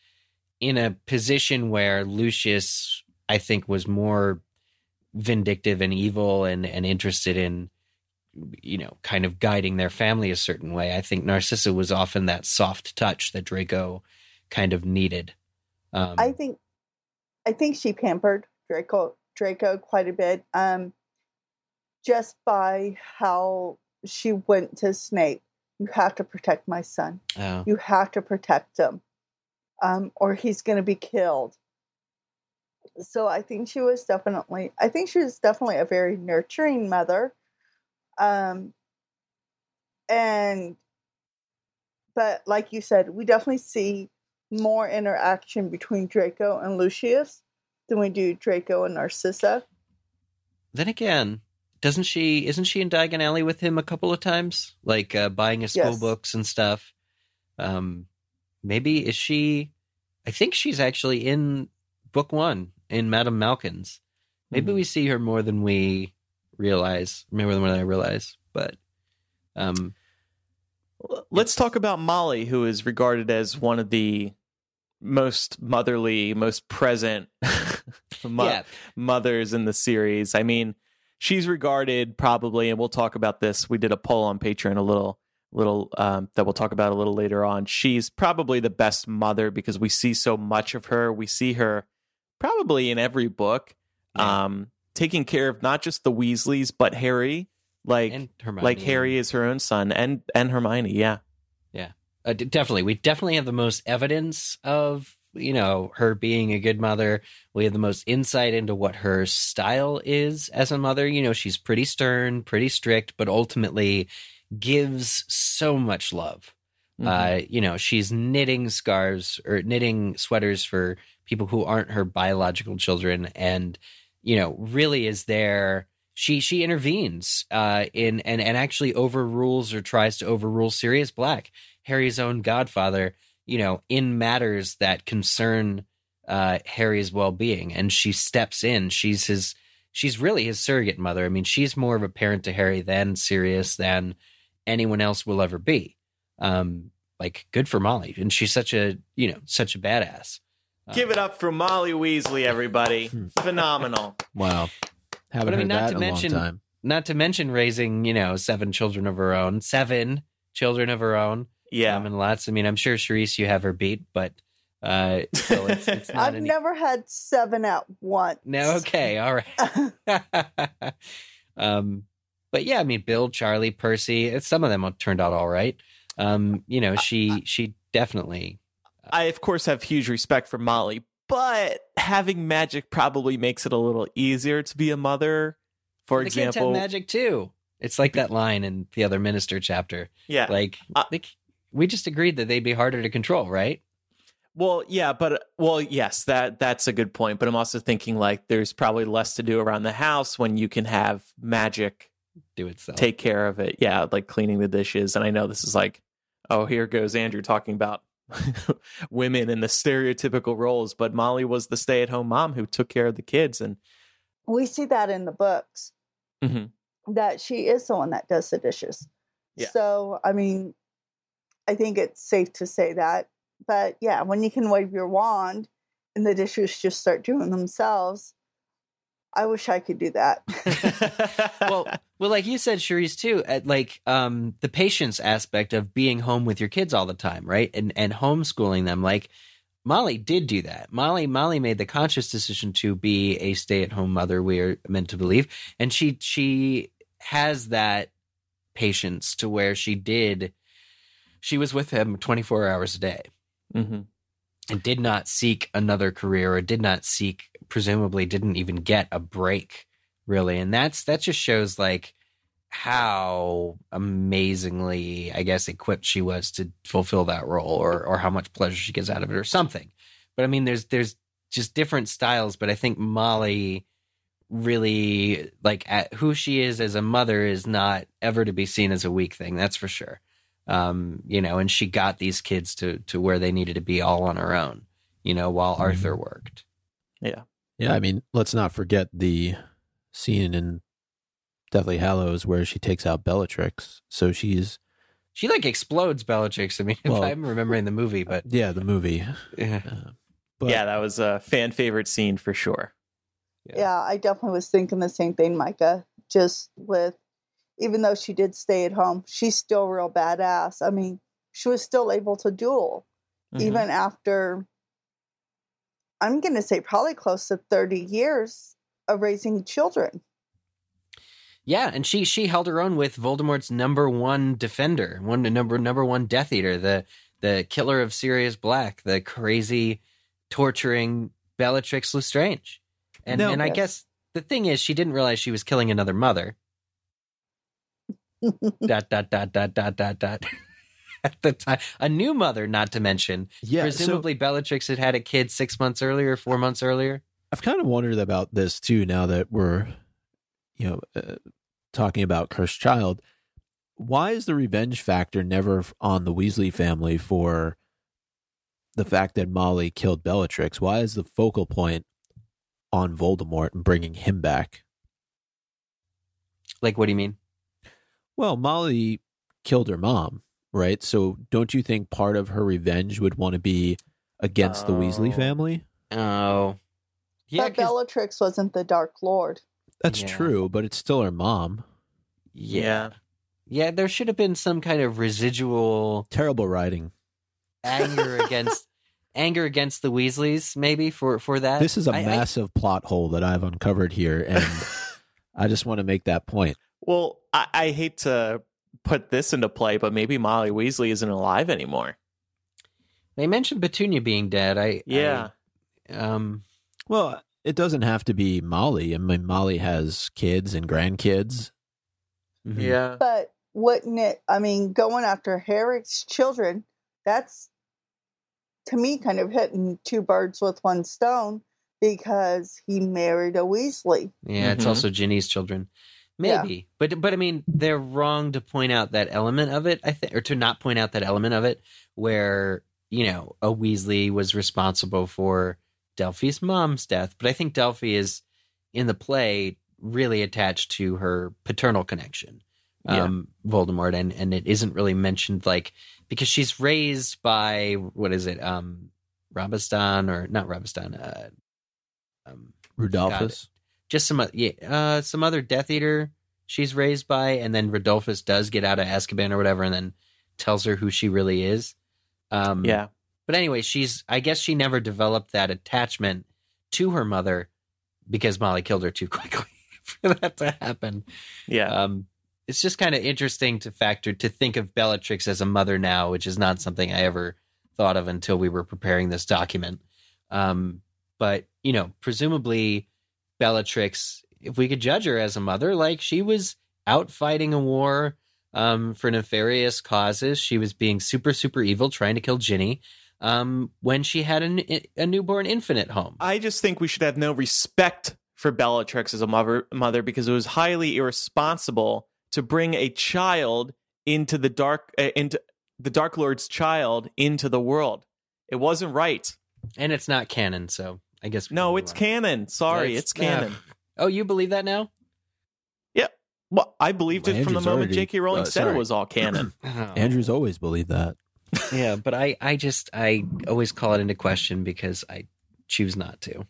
in a position where Lucius, I think, was more vindictive and evil and and interested in you know kind of guiding their family a certain way i think narcissa was often that soft touch that draco kind of needed um I think I think she pampered Draco Draco quite a bit. Um just by how she went to Snape. You have to protect my son. oh, You have to protect him. Um, or he's gonna be killed. So I think she was definitely I think she was definitely a very nurturing mother. Um and but like you said, we definitely see more interaction between Draco and Lucius than we do Draco and Narcissa. then again doesn't she isn't she in diagon alley with him a couple of times like uh, buying his school Yes. books and stuff um maybe is she i think she's actually in book one in madame malkin's maybe Mhm. we see her more than we realize remember the more than i realize but um Let's talk about Molly, who is regarded as one of the most motherly, most present mo- yeah mothers in the series. I mean, she's regarded probably, and we'll talk about this. We did a poll on Patreon a little, little um, that we'll talk about a little later on. She's probably the best mother because we see so much of her. We see her probably in every book, Yeah. um, taking care of not just the Weasleys but Harry. Like, like Harry is her own son, and and Hermione. Yeah, Uh, d- definitely, we definitely have the most evidence of you know her being a good mother. We have the most insight into what her style is as a mother. You know, she's pretty stern, pretty strict, but ultimately gives so much love. Mm-hmm. Uh, you know, she's knitting scarves or knitting sweaters for people who aren't her biological children, and you know, really is there. She she intervenes uh, in and and actually overrules or tries to overrule Sirius Black, Harry's own godfather. You know, in matters that concern uh, Harry's well being, and she steps in. She's his she's really his surrogate mother. I mean, she's more of a parent to Harry than Sirius than anyone else will ever be. Um, like good for Molly, and she's such a you know such a badass. Uh, Give it up for Molly Weasley, everybody. Phenomenal. Wow. Haven't But I mean, heard not that to a mention- long time. Not to mention raising you know seven children of her own, seven children of her own. Yeah. um, and lots. I mean, I'm sure Cherise, you have her beat, but uh, still, it's, it's not I've any. never had seven at once. No, okay, all right. um, but yeah, I mean, Bill, Charlie, Percy, some of them turned out all right. Um, you know, she she definitely. I, of course, have huge respect for Molly, but having magic probably makes it a little easier to be a mother. For the kids have example, magic too. It's like that line in the other minister chapter. yeah. Like, Uh, they, we just agreed that they'd be harder to control, right? Well, yeah, but well, yes, that that's a good point. But I'm also thinking like there's probably less to do around the house when you can have magic Do it take care of it. Yeah, like cleaning the dishes. And I know this is like, oh, here goes Andrew talking about women in the stereotypical roles, but Molly was the stay-at-home mom who took care of the kids and we see that in the books Mhm. that she is the one that does the dishes. Yeah. So, I mean, I think it's safe to say that. But yeah, when you can wave your wand and the dishes just start doing themselves, I wish I could do that. well, well, like you said, Cherise, too, at like um, the patience aspect of being home with your kids all the time, right, and and homeschooling them. Like Molly did do that. Molly Molly made the conscious decision to be a stay at home mother. We are meant to believe, and she she has that patience to where she did. She was with him twenty four hours a day Mhm. and did not seek another career or did not seek presumably didn't even get a break really and that's that just shows like how amazingly i guess equipped she was to fulfill that role or or how much pleasure she gets out of it or something but i mean there's there's just different styles but i think molly really like at who she is as a mother is not ever to be seen as a weak thing that's for sure um, you know, and she got these kids to to where they needed to be all on her own, you know, while Mhm. Arthur worked. Yeah. Yeah, I mean, let's not forget the scene in Deathly Hallows where she takes out Bellatrix. So she's She like explodes Bellatrix. I mean, Well- if I'm remembering the movie, but yeah, the movie. yeah, Uh, but yeah, that was a fan favorite scene for sure. Yeah. yeah, I definitely was thinking the same thing, Micah. Just with, even though she did stay at home, she's still real badass. I mean, she was still able to duel. Mhm. even after I'm going to say probably close to 30 years of raising children. yeah, and she she held her own with Voldemort's number one defender, one number number one Death Eater, the the killer of Sirius Black, the crazy, torturing Bellatrix Lestrange, and No. and I guess the thing is she didn't realize she was killing another mother. dot dot dot dot dot dot dot. At the time, a new mother, not to mention. yeah, so Presumably, Bellatrix had had a kid six months earlier, four months earlier. I've kind of wondered about this too now that we're, you know, uh, talking about Cursed Child. Why is the revenge factor never on the Weasley family for the fact that Molly killed Bellatrix? Why is the focal point on Voldemort and bringing him back? Like, what do you mean? Well, Molly killed her mom, right? So don't you think part of her revenge would want to be against the Weasley Oh. family? Oh, yeah, but 'cause- Bellatrix wasn't the Dark Lord. That's Yeah. true, but it's still her mom. yeah, yeah. There should have been some kind of residual Terrible writing. anger against anger against the Weasleys, maybe for for that. This is a I- I- massive plot hole that I've uncovered here, and I just want to make that point. Well, I, I hate to put this into play, but maybe Molly Weasley isn't alive anymore. they mentioned Petunia being dead. I Yeah. I, um. Well, it doesn't have to be Molly. I mean, Molly has kids and grandkids. mhm. Yeah. But wouldn't it, I mean, going after Harry's children, that's to me kind of hitting two birds with one stone because he married a Weasley. Yeah, it's Mhm. also Ginny's children. Yeah. Maybe. But but I mean, they're wrong to point out that element of it, I think or to not point out that element of it where, you know, a Weasley was responsible for Delphi's mom's death. But I think Delphi is in the play really attached to her paternal connection, Yeah. um, Voldemort, and and it isn't really mentioned like because she's raised by what is it, um, Rabastan or not Rabastan, uh, um, Rodolphus. Just some yeah, uh, some other Death Eater she's raised by, and then Rodolphus does get out of Azkaban or whatever, and then tells her who she really is. Um, Yeah. but anyway, she's I guess she never developed that attachment to her mother because Molly killed her too quickly for that to happen. Yeah. Um, it's just kind of interesting to factor to think of Bellatrix as a mother now, which is not something I ever thought of until we were preparing this document. Um, but you know, presumably Bellatrix, if we could judge her as a mother, like she was out fighting a war um, for nefarious causes. She was being super, super evil, trying to kill Ginny um, when she had a, a newborn infant at home. I just think we should have no respect for Bellatrix as a mother, mother because it was highly irresponsible to bring a child into the dark uh, into the Dark Lord's child into the world. It wasn't right. And it's not canon, so I guess No, it's move on. canon. Sorry, It's- it's, canon. Oh, you believe that now? Yep. Well, I believed it from the moment already- J.K. Rowling uh, said it was all canon. Oh. Andrew's always believed that. yeah, but I, I just, I always call it into question because I choose not to.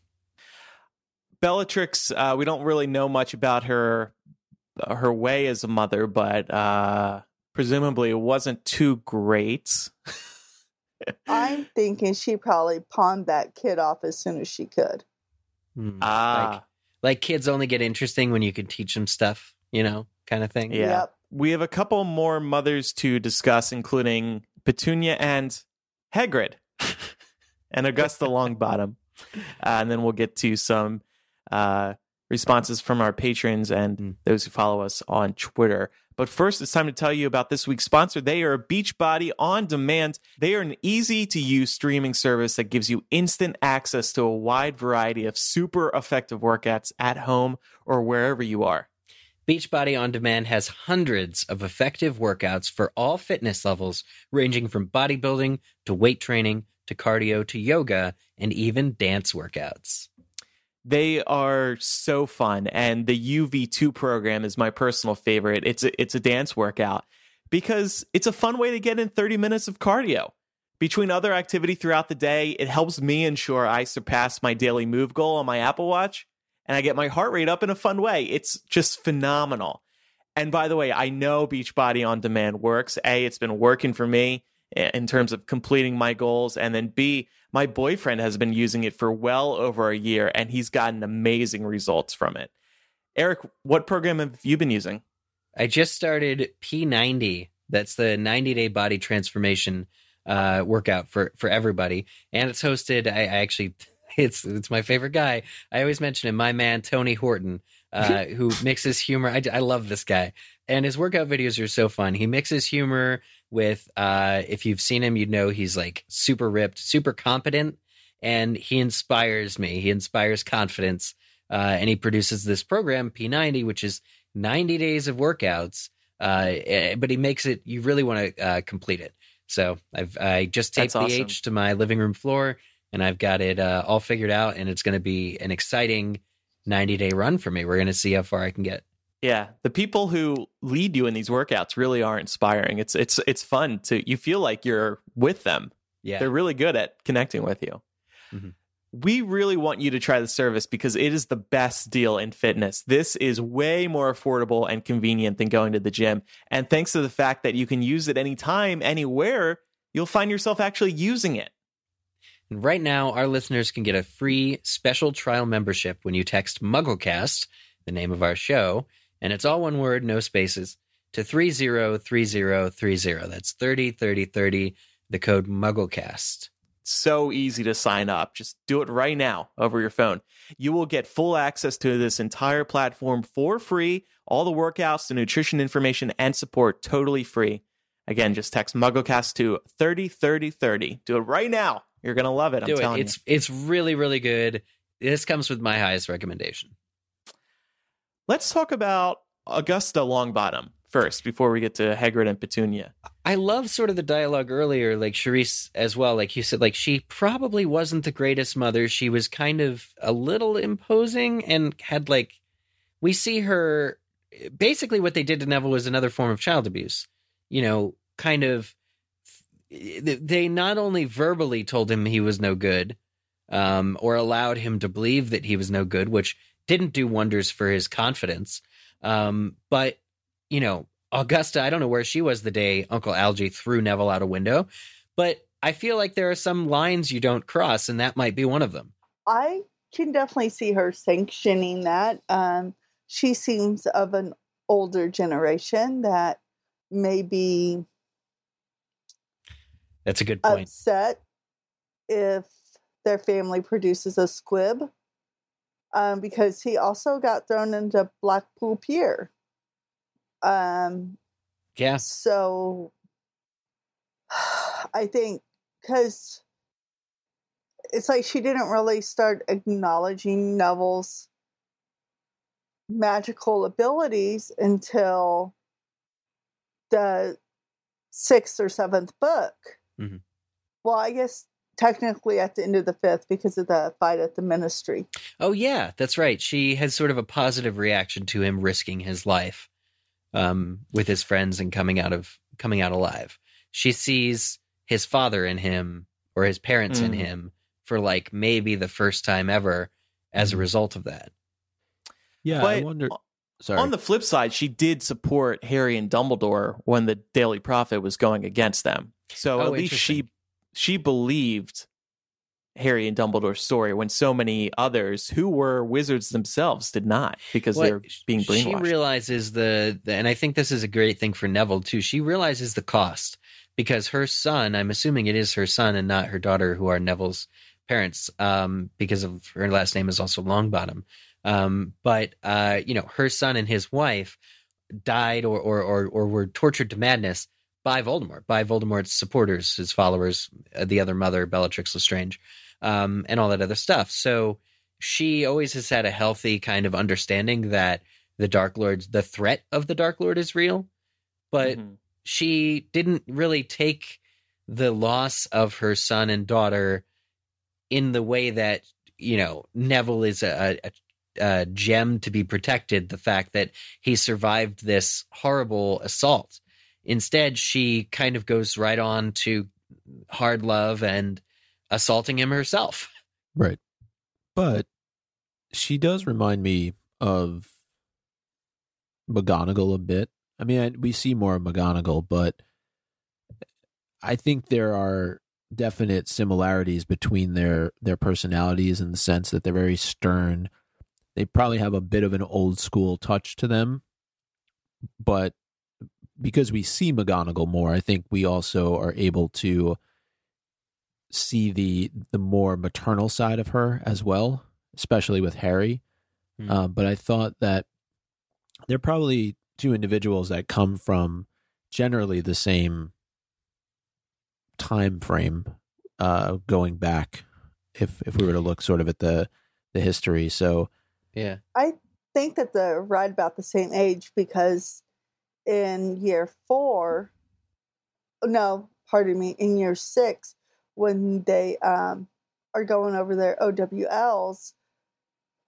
Bellatrix, uh, we don't really know much about her her way as a mother, but uh, presumably it wasn't too great. I'm thinking she probably pawned that kid off as soon as she could. Hmm. Ah, Like, like kids only get interesting when you can teach them stuff, you know, kind of thing. Yeah. Yep. we have a couple more mothers to discuss, including Petunia and Hagrid and Augusta Longbottom. Uh, and then we'll get to some uh, responses from our patrons and Mm. those who follow us on Twitter. But first, it's time to tell you about this week's sponsor. They are Beachbody On Demand. They are an easy to use streaming service that gives you instant access to a wide variety of super effective workouts at home or wherever you are. Beachbody On Demand has hundreds of effective workouts for all fitness levels, ranging from bodybuilding to weight training to cardio to yoga and even dance workouts. They are so fun, and the UV2 program is my personal favorite. It's a, it's a dance workout because it's a fun way to get in 30 minutes of cardio. Between other activity throughout the day, it helps me ensure I surpass my daily move goal on my Apple Watch, and I get my heart rate up in a fun way. It's just phenomenal. And by the way, I know Beachbody on Demand works. A, it's been working for me in terms of completing my goals, and then B, my boyfriend has been using it for well over a year and he's gotten amazing results from it. Eric, what program have you been using? I just started P90. That's the 90 day body transformation uh, workout for for everybody, and it's hosted. I, I actually, it's it's my favorite guy. I always mention him. My man Tony Horton, uh, who mixes humor. I, I love this guy, and his workout videos are so fun. He mixes humor with. Uh, if you've seen him, you know he's like super ripped, super competent, and he inspires me. He inspires confidence, uh, and he produces this program P90, which is 90 days of workouts uh, eh, but he makes it you really want to uh, complete it so i've i just taped That's the awesome. h to my living room floor and i've got it uh, all figured out and it's going to be an exciting 90 day run for me we're going to see how far i can get Yeah, the people who lead you in these workouts really are inspiring. It's it's it's fun to you feel like you're with them. yeah They're really good at connecting with you. Mhm. We really want you to try the service because it is the best deal in fitness. This is way more affordable and convenient than going to the gym. And thanks to the fact that you can use it anytime, anywhere, you'll find yourself actually using it. And right now, our listeners can get a free special trial membership when you text MuggleCast, the name of our show, and it's all one word, no spaces, to 303030. That's 303030, the code MuggleCast. so easy to sign up. Just do it right now over your phone. You will get full access to this entire platform for free. All the workouts, the nutrition information, and support totally free. Again, just text MuggleCast to 303030. Do it right now. You're going to love it. I'm Do it. telling It's it's really really good. This comes with my highest recommendation. Let's talk about Augusta Longbottom first before we get to Hagrid and Petunia. I love sort of the dialogue earlier, like Cherise as well. Like you said, like she probably wasn't the greatest mother. She was kind of a little imposing and had like we see her basically what they did to Neville was another form of child abuse. You know, kind of they not only verbally told him he was no good, um, or allowed him to believe that he was no good, which didn't do wonders for his confidence. Um, but you know, Augusta, I don't know where she was the day Uncle Algy threw Neville out a window, but I feel like there are some lines you don't cross, and that might be one of them. I can definitely see her sanctioning that. Um, she seems of an older generation that maybe that's a good point. Upset if their family produces a squib, um, because he also got thrown into Blackpool Pier. Um, yeah. So I think because it's like she didn't really start acknowledging Neville's magical abilities until the sixth or seventh book. Mm-hmm. Well, I guess technically at the end of the fifth because of the fight at the ministry. Oh, yeah, that's right. She has sort of a positive reaction to him risking his life um, with his friends and coming out of coming out alive. She sees his father in him or his parents mm. in him for like maybe the first time ever as a mm. result of that. Yeah, but I wonder. Sorry. On the flip side, she did support Harry and Dumbledore when the Daily Prophet was going against them. So oh, at least she she believed Harry and Dumbledore's story when so many others who were wizards themselves did not because well, they're being brainwashed. She realizes the, the, and I think this is a great thing for Neville too. She realizes the cost because her son, I'm assuming it is her son and not her daughter who are Neville's parents, um, because of her last name is also Longbottom. Um, but uh, you know, her son and his wife died or, or or or were tortured to madness by Voldemort, by Voldemort's supporters, his followers, uh, the other mother, Bellatrix Lestrange um, and all that other stuff. So she always has had a healthy kind of understanding that the Dark Lord, the threat of the Dark Lord is real, but mm-hmm. she didn't really take the loss of her son and daughter in the way that you know Neville is a, a, a gem to be protected. The fact that he survived this horrible assault. Instead, she kind of goes right on to hard love and assaulting him herself. Right. But she does remind me of McGonagall a bit. I mean, I, we see more of McGonagall, but I think there are definite similarities between their their personalities in the sense that they're very stern. They probably have a bit of an old school touch to them, but because we see McGonagall more, I think we also are able to see the the more maternal side of her as well, especially with Harry. Mm. Uh, but I thought that they're probably two individuals that come from generally the same time frame uh, going back if if we were to look sort of at the the history so yeah i think that they're right about the same age because in year four no pardon me in year six when they um, are going over their OWLs.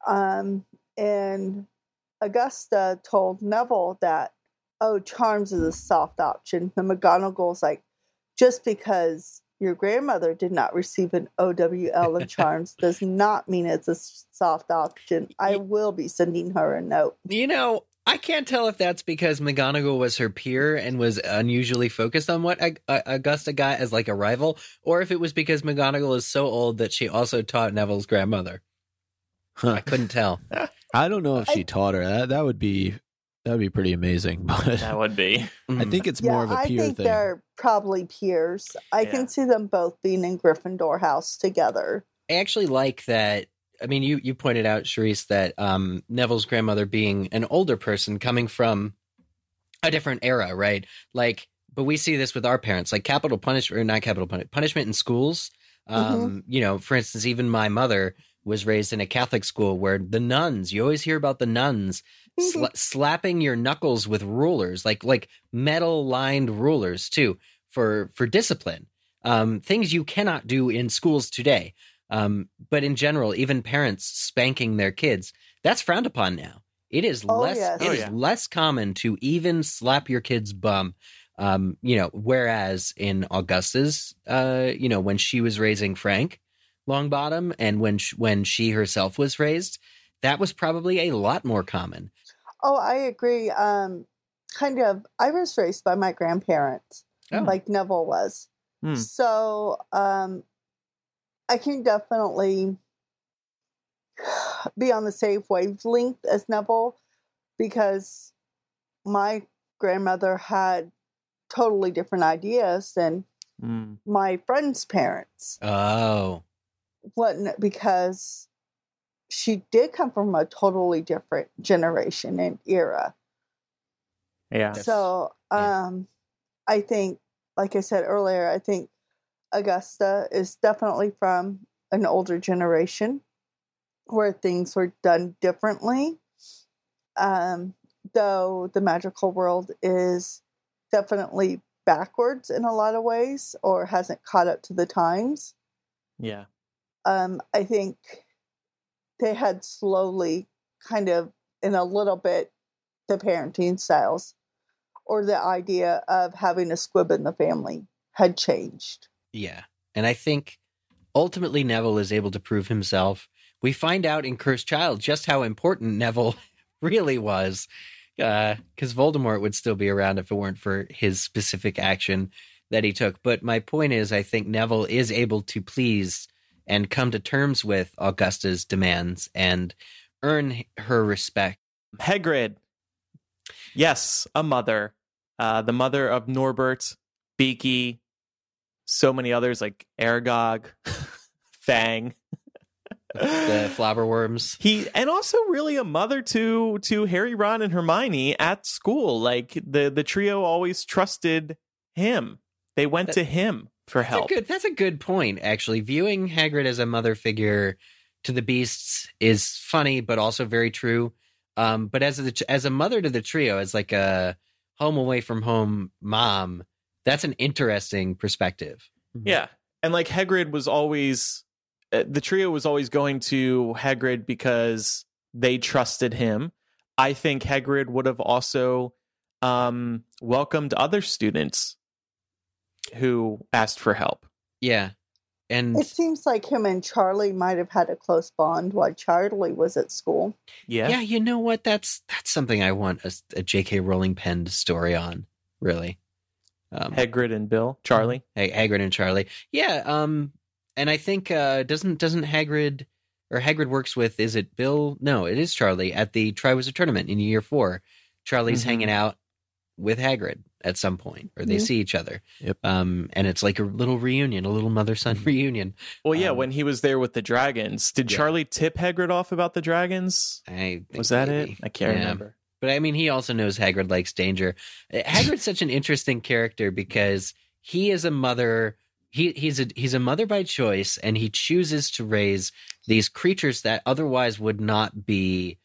Um, and Augusta told Neville that, oh, Charms is a soft option. The McGonagall's like, just because your grandmother did not receive an OWL in Charms does not mean it's a soft option. I will be sending her a note. You know, I can't tell if that's because McGonagall was her peer and was unusually focused on what uh, Augusta got as like a rival, or if it was because McGonagall is so old that she also taught Neville's grandmother. Huh. I couldn't tell. I don't know if she taught her. That that would be that would be pretty amazing. But that would be. I think it's more of a peer I think thing. they're probably peers. I yeah. can see them both being in Gryffindor house together. I actually like that I mean, you you pointed out, Cherise, that um, Neville's grandmother being an older person coming from a different era, right? Like, but we see this with our parents, like capital punishment or not capital punishment punishment in schools. Um, mm-hmm. You know, for instance, even my mother was raised in a Catholic school where the nuns, you always hear about the nuns sla- slapping your knuckles with rulers, like like metal lined rulers too, for for discipline. Um, things you cannot do in schools today. Um, but in general, even parents spanking their kids, that's frowned upon now. It is Oh, less yes. it Oh, is yeah. less common to even slap your kid's bum. Um, you know, whereas in Augusta's, uh, you know, when she was raising Frank Longbottom and when sh- when she herself was raised, that was probably a lot more common. Oh, I agree. Um, kind of. I was raised by my grandparents, Oh. like Neville was. Hmm. So um, I can definitely be on the same wavelength as Neville because my grandmother had totally different ideas than Mm. my friend's parents. Oh, Wasn't because she did come from a totally different generation and era. Yeah. That's- so yeah. um i think like i said earlier i think augusta is definitely from an older generation where things were done differently um though the magical world is definitely backwards in a lot of ways or hasn't caught up to the times Yeah. um, I think they had slowly kind of in a little bit the parenting styles or the idea of having a squib in the family had changed. Yeah. And I think ultimately Neville is able to prove himself. We find out in Cursed Child just how important Neville really was. Because Voldemort would still be around if it weren't for his specific action that he took. But my point is, I think Neville is able to please and come to terms with Augusta's demands and earn her respect. Hagrid. Yes, a mother. Uh, the mother of Norbert, Beaky, so many others like Aragog, Fang. The flobberworms. he and also really a mother to to Harry, Ron, and Hermione at school. Like the the trio always trusted him. They went That- to him for That's a help. good. That's a good point. Actually, viewing Hagrid as a mother figure to the beasts is funny, but also very true. Um, but as a as a mother to the trio, as like a home away from home mom, that's an interesting perspective. Yeah. And like Hagrid was always uh, the trio was always going to Hagrid because they trusted him. I think Hagrid would have also um welcomed other students who asked for help. Yeah, and It seems like him and Charlie might have had a close bond while Charlie was at school. Yeah. yeah. you know what? That's that's something I want a, a J.K. Rowling penned story on. Really, um, Hagrid and Bill, Charlie. Ha- Hagrid and Charlie. Yeah, um and I think uh doesn't doesn't Hagrid or Hagrid works with is it Bill? No, it is Charlie at the Triwizard tournament in year 4. Charlie's Mhm. hanging out with Hagrid at some point or they Mhm. see each other. Yep. Um and it's like a little reunion, a little mother-son reunion. Well, yeah, Um, when he was there with the dragons, did yeah. Charlie tip Hagrid off about the dragons? I think Was that maybe. it? I can't Yeah. remember. But I mean, he also knows Hagrid likes danger. Uh, Hagrid's such an interesting character because he is a mother. He he's a he's a mother by choice, and he chooses to raise these creatures that otherwise would not be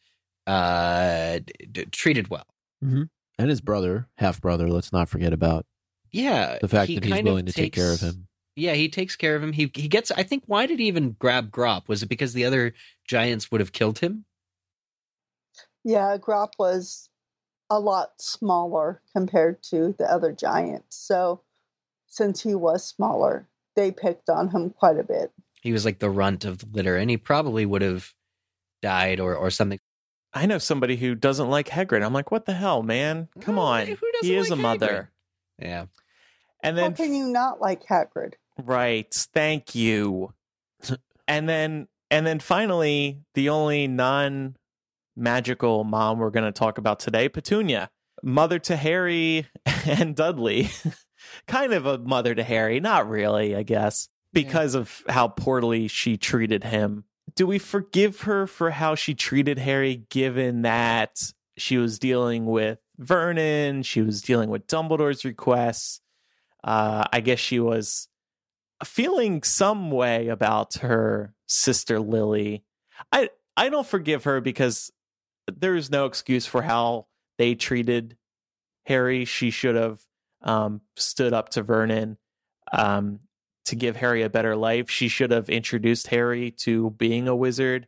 uh, d- d- treated well. and his brother, half brother. Let's not forget about Yeah, the fact he that he's willing to take care of him. Yeah, he takes care of him. He he gets. I think. Why did he even grab Grawp? Was it because the other giants would have killed him? Yeah, Grawp was a lot smaller compared to the other giants. So since he was smaller, they picked on him quite a bit. He was like the runt of the litter, and he probably would have died or or something. I know somebody who doesn't like Hagrid. I'm like, what the hell, man? Come No, on. who He is like a mother. Yeah. And How then can you not like Hagrid? Right. Thank you. and then and then finally, the only non magical mom we're going to talk about today, Petunia, mother to Harry and Dudley. kind of a mother to Harry, not really, I guess, because of how poorly she treated him. Do we forgive her for how she treated Harry given that she was dealing with Vernon, she was dealing with Dumbledore's requests? Uh, I guess she was feeling some way about her sister Lily. I I don't forgive her because there is no excuse for how they treated Harry. She should have um, stood up to Vernon um, to give Harry a better life. She should have introduced Harry to being a wizard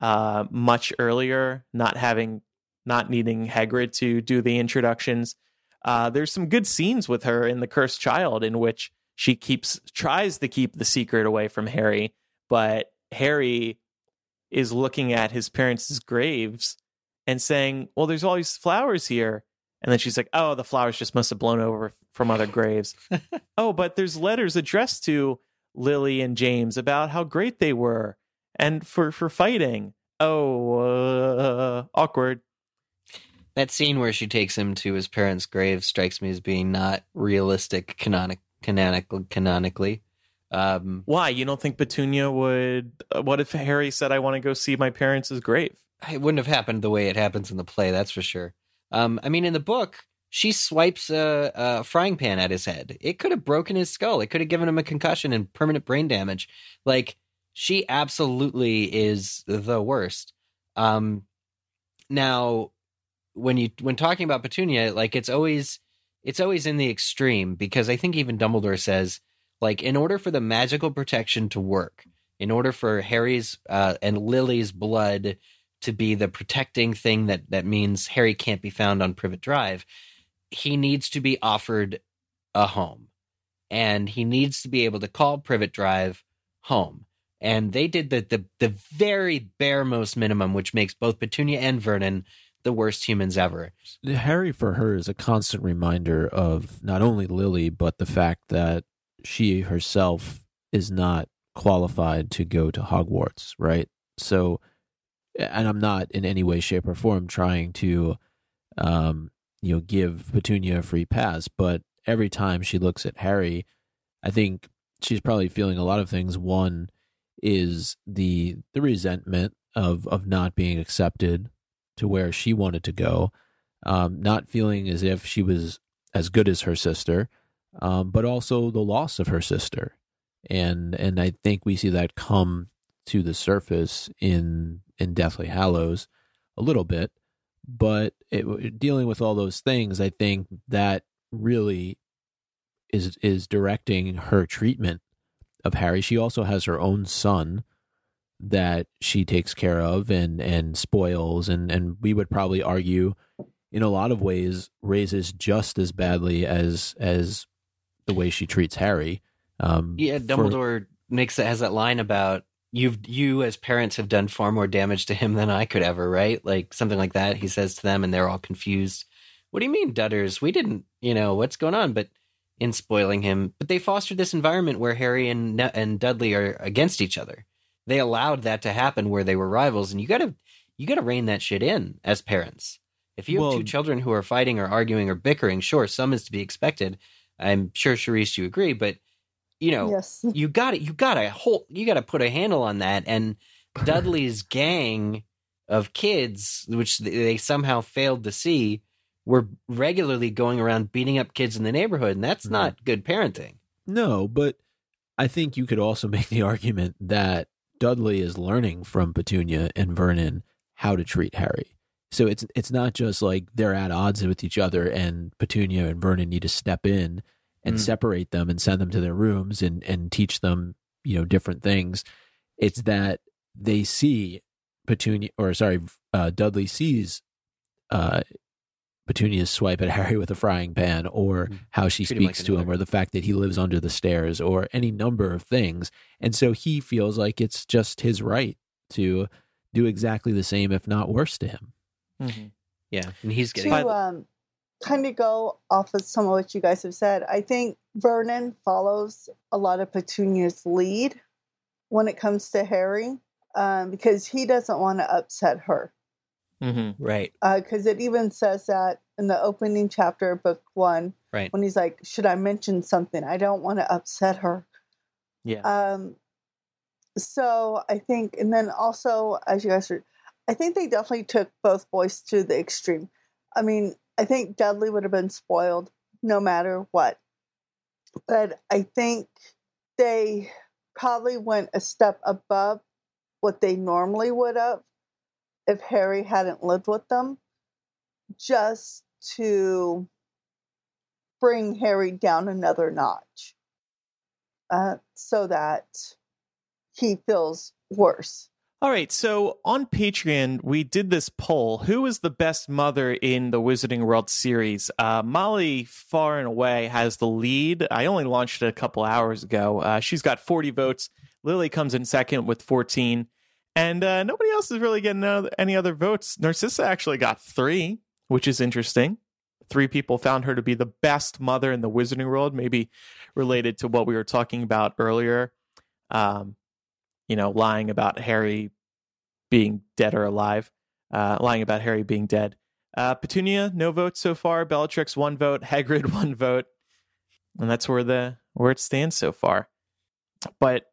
uh, much earlier, not having not needing Hagrid to do the introductions. Uh, there's some good scenes with her in the Cursed Child in which she keeps tries to keep the secret away from Harry, but Harry is looking at his parents' graves and saying, "Well, there's all these flowers here," and then she's like, "Oh, the flowers just must have blown over from other graves." oh, but there's letters addressed to Lily and James about how great they were and for for fighting. Oh, uh, awkward. That scene where she takes him to his parents' grave strikes me as being not realistic canonic canonical canonically. Um, Why you don't think Petunia would? Uh, what if Harry said, "I want to go see my parents' grave"? It wouldn't have happened the way it happens in the play, that's for sure. Um, I mean, in the book, she swipes a, a frying pan at his head. It could have broken his skull. It could have given him a concussion and permanent brain damage. Like she absolutely is the worst. Um, now, when you when talking about Petunia, like it's always it's always in the extreme because I think even Dumbledore says like in order for the magical protection to work, in order for Harry's uh, and Lily's blood to be the protecting thing that that means Harry can't be found on Privet Drive, he needs to be offered a home, and he needs to be able to call Privet Drive home. And they did the the the very bare most minimum, which makes both Petunia and Vernon the worst humans ever. Harry for her is a constant reminder of not only Lily, but the fact that she herself is not qualified to go to Hogwarts, right? So, and I'm not in any way, shape, or form trying to, um, you know, give Petunia a free pass, but every time she looks at Harry, I think she's probably feeling a lot of things. One is the the resentment of of not being accepted to where she wanted to go, um, not feeling as if she was as good as her sister, um, but also the loss of her sister, and and I think we see that come to the surface in in Deathly Hallows a little bit, but it, dealing with all those things, I think that really is is directing her treatment of Harry. She also has her own son that she takes care of and and spoils and and we would probably argue in a lot of ways raises just as badly as as the way she treats Harry. Um, yeah, Dumbledore for, makes it has that line about you've you as parents have done far more damage to him than I could ever, right? Like something like that. He says to them, and they're all confused. What do you mean, Dutters? We didn't, you know, what's going on? But in spoiling him, but they fostered this environment where Harry and and Dudley are against each other they allowed that to happen where they were rivals and you gotta you gotta rein that shit in as parents if you have well, two children who are fighting or arguing or bickering sure some is to be expected i'm sure Cherise, you agree but you know yes. you got it you got to hold you got to put a handle on that and dudley's gang of kids which they somehow failed to see were regularly going around beating up kids in the neighborhood and that's mm-hmm. not good parenting no but i think you could also make the argument that Dudley is learning from Petunia and Vernon how to treat Harry. So it's it's not just like they're at odds with each other and Petunia and Vernon need to step in and mm. separate them and send them to their rooms and and teach them, you know, different things. It's that they see Petunia or sorry, uh, Dudley sees uh, Petunia's swipe at Harry with a frying pan, or mm. how she Treat speaks like to him, or the fact that he lives under the stairs, or any number of things. And so he feels like it's just his right to do exactly the same, if not worse, to him. Mm-hmm. Yeah, and he's getting to um, kind of go off of some of what you guys have said. I think Vernon follows a lot of Petunia's lead when it comes to Harry, um, because he doesn't want to upset her. Mm-hmm. Right. Because uh, it even says that in the opening chapter of book one. Right. When he's like, Should I mention something? I don't want to upset her. Yeah. Um, so I think, and then also, as you guys are, I think they definitely took both boys to the extreme. I mean, I think Dudley would have been spoiled no matter what. But I think they probably went a step above what they normally would have if Harry hadn't lived with them, just to bring Harry down another notch uh, so that he feels worse. All right, so on Patreon, we did this poll. Who is the best mother in the Wizarding World series? Uh, Molly, far and away, has the lead. I only launched it a couple hours ago. Uh, she's got 40 votes. Lily comes in second with 14. And uh, nobody else is really getting any other votes. Narcissa actually got three, which is interesting. Three people found her to be the best mother in the Wizarding World, maybe related to what we were talking about earlier. Um, you know, lying about Harry being dead or alive, uh, lying about Harry being dead. Uh, Petunia, no votes so far. Bellatrix, one vote. Hagrid, one vote, and that's where the where it stands so far. But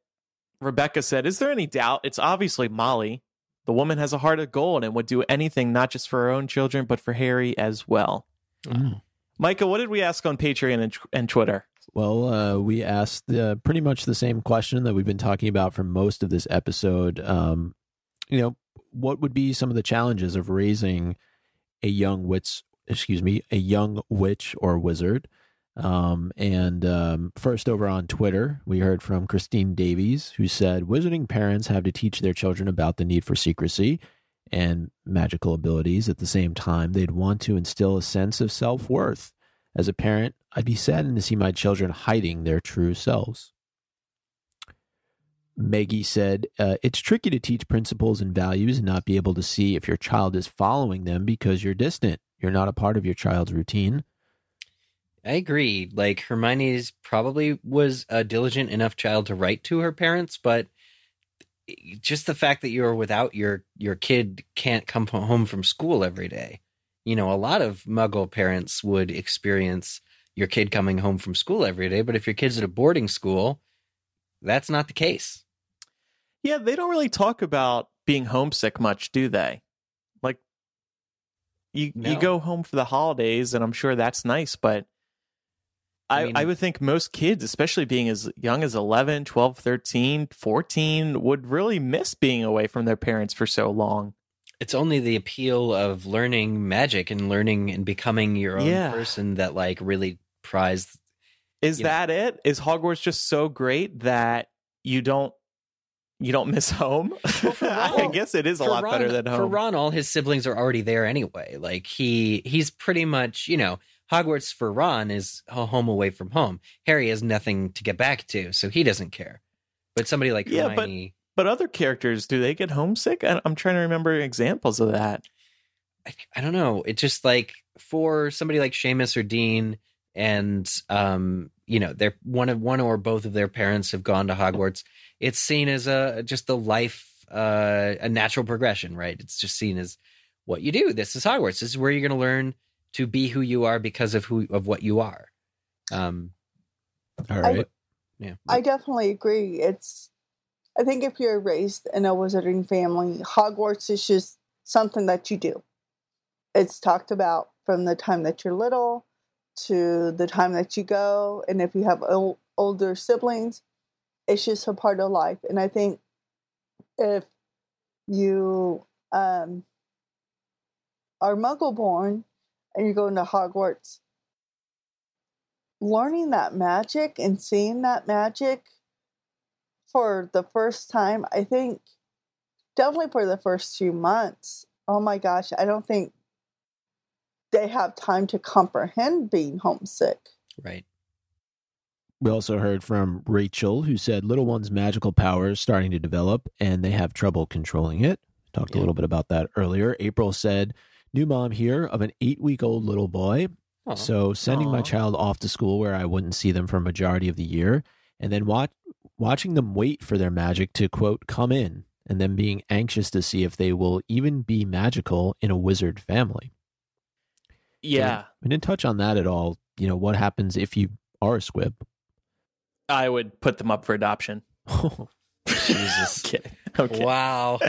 Rebecca said, "Is there any doubt? It's obviously Molly. The woman has a heart of gold and would do anything not just for her own children, but for Harry as well." Mm. Micah, what did we ask on Patreon and, and Twitter? Well, uh, we asked uh, pretty much the same question that we've been talking about for most of this episode. Um, you know, what would be some of the challenges of raising a young witch, excuse me, a young witch or wizard? Um, and um, first, over on Twitter, we heard from Christine Davies, who said Wizarding parents have to teach their children about the need for secrecy and magical abilities. At the same time, they'd want to instill a sense of self worth. As a parent, I'd be saddened to see my children hiding their true selves. Maggie said, uh, It's tricky to teach principles and values and not be able to see if your child is following them because you're distant. You're not a part of your child's routine. I agree. Like Hermione's probably was a diligent enough child to write to her parents, but just the fact that you're without your your kid can't come home from school every day. You know, a lot of muggle parents would experience your kid coming home from school every day. But if your kid's at a boarding school, that's not the case. Yeah, they don't really talk about being homesick much, do they? Like you no. you go home for the holidays and I'm sure that's nice, but I, I, mean, I would think most kids, especially being as young as 11, 12, 13, 14, would really miss being away from their parents for so long. It's only the appeal of learning magic and learning and becoming your own yeah. person that like really prize. Is that know. it? Is Hogwarts just so great that you don't you don't miss home? Well, Ron, I guess it is a lot Ron, better than home. For Ron, all his siblings are already there anyway. Like he he's pretty much you know Hogwarts for Ron is a home away from home. Harry has nothing to get back to, so he doesn't care. But somebody like yeah, Hermione, but but other characters, do they get homesick? I'm trying to remember examples of that. I, I don't know. It's just like for somebody like Seamus or Dean, and um, you know, they're one of one or both of their parents have gone to Hogwarts. It's seen as a just the life, uh, a natural progression, right? It's just seen as what you do. This is Hogwarts. This is where you're going to learn to be who you are because of who of what you are. Um, all right. I, yeah. I definitely agree. It's I think if you're raised in a wizarding family, Hogwarts is just something that you do. It's talked about from the time that you're little to the time that you go. And if you have older siblings, it's just a part of life. And I think if you um, are muggle born and you're going to Hogwarts, learning that magic and seeing that magic for the first time, I think definitely for the first few months, oh my gosh, I don't think they have time to comprehend being homesick. Right. We also heard from Rachel, who said little one's magical powers starting to develop and they have trouble controlling it. Talked yeah. a little bit about that earlier. April said, New mom here of an eight week old little boy. Aww. So sending Aww. my child off to school where I wouldn't see them for a majority of the year and then watch, watching them wait for their magic to quote come in and then being anxious to see if they will even be magical in a wizard family. Yeah. we didn't touch on that at all. You know, what happens if you are a squib? I would put them up for adoption. Jesus. kidding. Okay. Wow.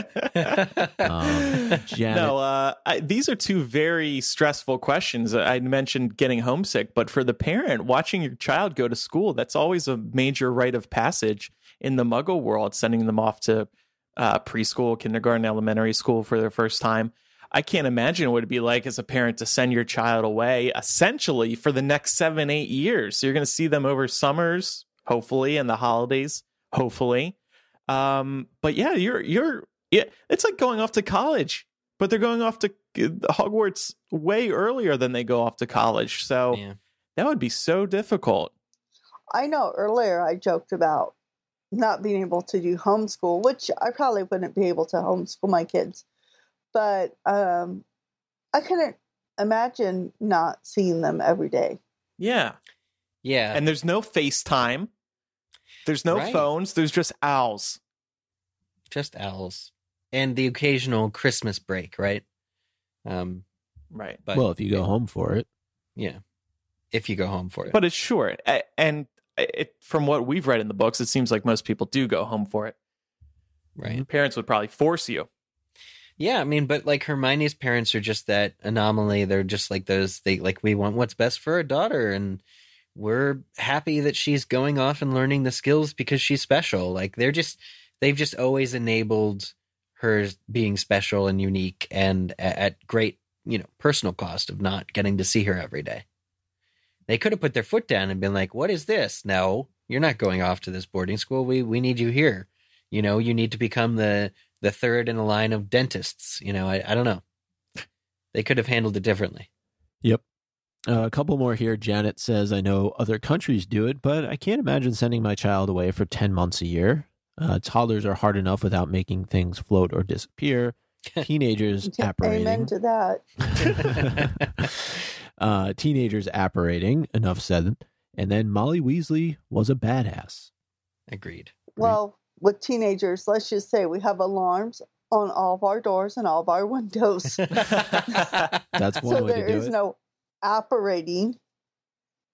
um, no, uh, I, these are two very stressful questions. I mentioned getting homesick, but for the parent, watching your child go to school, that's always a major rite of passage in the muggle world, sending them off to uh, preschool, kindergarten, elementary school for their first time. I can't imagine what it'd be like as a parent to send your child away essentially for the next seven, eight years. So you're going to see them over summers, hopefully, and the holidays, hopefully. Um, but yeah, you're you're yeah, it's like going off to college, but they're going off to uh, Hogwarts way earlier than they go off to college. So Yeah. that would be so difficult. I know earlier I joked about not being able to do homeschool, which I probably wouldn't be able to homeschool my kids. But um, I couldn't imagine not seeing them every day. Yeah. Yeah. And there's no FaceTime. There's no Right. phones. There's just owls. Just owls. And the occasional Christmas break, right? Um, Right. but well, if you go home for it, yeah. If you go home for it. But it's short. And it, from what we've read in the books, it seems like most people do go home for it. right. Parents would probably force you. Yeah, I mean, but like Hermione's parents are just that anomaly. They're just like those. They like we want what's best for our daughter, and we're happy that she's going off and learning the skills because she's special. Like they're just they've just always enabled her being special and unique, and at, at great you know personal cost of not getting to see her every day. They could have put their foot down and been like, "What is this? No, you're not going off to this boarding school. We we need you here. You know, you need to become the the third in a line of dentists. You know, I, I don't know. They could have handled it differently. Uh, a couple more here. Janet says, I know other countries do it, but I can't imagine sending my child away for 10 months a year. Uh, toddlers are hard enough without making things float or disappear. Teenagers apparating. Amen to that. uh, teenagers apparating, enough said. And then Molly Weasley was a badass. Agreed. Well, with teenagers, let's just say we have alarms on all of our doors and all of our windows. That's one so way to there do is it. no apparating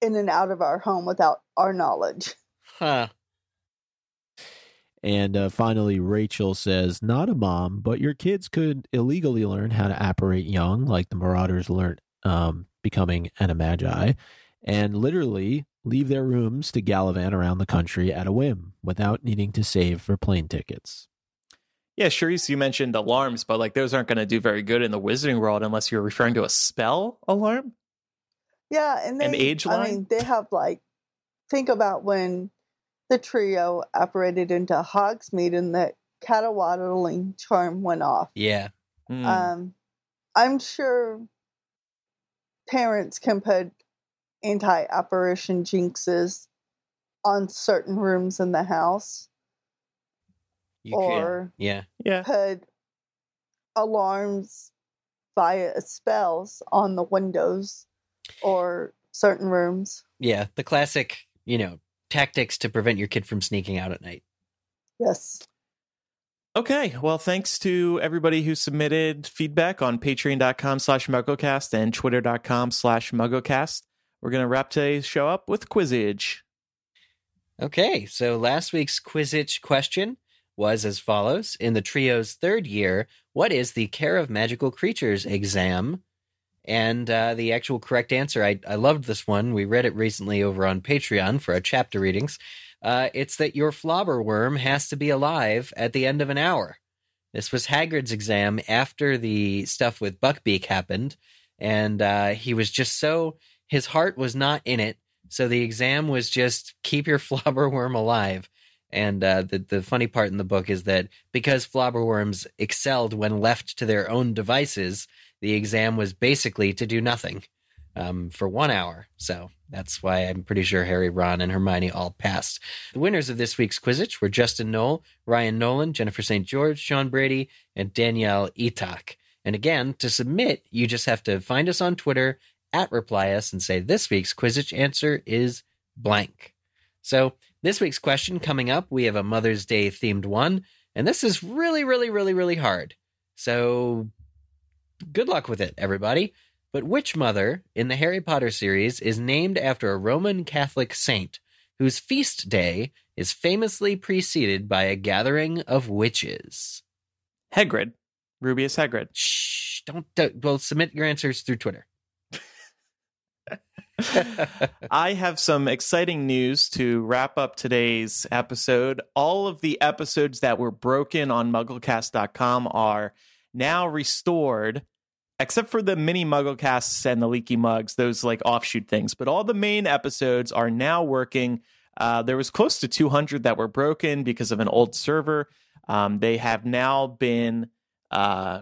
in and out of our home without our knowledge. Huh. And uh, finally, Rachel says, Not a mom, but your kids could illegally learn how to apparate young, like the Marauders learned um, becoming animagi, and literally leave their rooms to gallivant around the country at a whim without needing to save for plane tickets. Yeah, Cherise, you mentioned alarms, but like those aren't going to do very good in the wizarding world unless you're referring to a spell alarm. Yeah, and they, An age I line? mean, they have like think about when the trio apparated into Hogsmeade and the caterwauling charm went off. Yeah. Hmm. Um, I'm sure parents can put anti-apparition jinxes on certain rooms in the house, You could- or yeah. yeah. put alarms via spells on the windows or certain rooms. Yeah. The classic, you know, tactics to prevent your kid from sneaking out at night. Yes. Okay. Well, thanks to everybody who submitted feedback on patreon.com slash mugglecast and twitter.com slash mugglecast. We're going to wrap today's show up with Quizzitch. Okay, so last week's Quizzitch question was as follows. In the trio's third year, what is the Care of Magical Creatures exam? And uh, the actual correct answer, I, I loved this one. We read it recently over on Patreon for our chapter readings. Uh, it's that your flobber worm has to be alive at the end of an hour. This was Hagrid's exam after the stuff with Buckbeak happened. And uh, he was just so, his heart was not in it. So the exam was just keep your flobberworm alive. And uh, the the funny part in the book is that because flobberworms excelled when left to their own devices, the exam was basically to do nothing um, for one hour. So that's why I'm pretty sure Harry, Ron, and Hermione all passed. The winners of this week's Quizzitch were Justin Knoll, Ryan Nolan, Jennifer St. George, Sean Brady, and Danielle Etak. And again, to submit, you just have to find us on Twitter at reply us and say this week's Quizzitch answer is blank. So this week's question coming up, we have a Mother's Day themed one, and this is really, really, really, really hard. So good luck with it, everybody. But which mother in the Harry Potter series is named after a Roman Catholic saint whose feast day is famously preceded by a gathering of witches? Hagrid. Rubeus Hagrid. Shh, don't, don't well submit your answers through Twitter. I have some exciting news to wrap up today's episode. All of the episodes that were broken on mugglecast.com are now restored, except for the mini mugglecasts and the leaky mugs, those like offshoot things. But all the main episodes are now working. Uh, there was close to 200 that were broken because of an old server. Um, they have now been uh,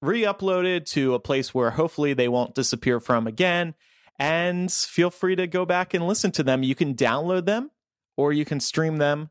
re uploaded to a place where hopefully they won't disappear from again and feel free to go back and listen to them. You can download them or you can stream them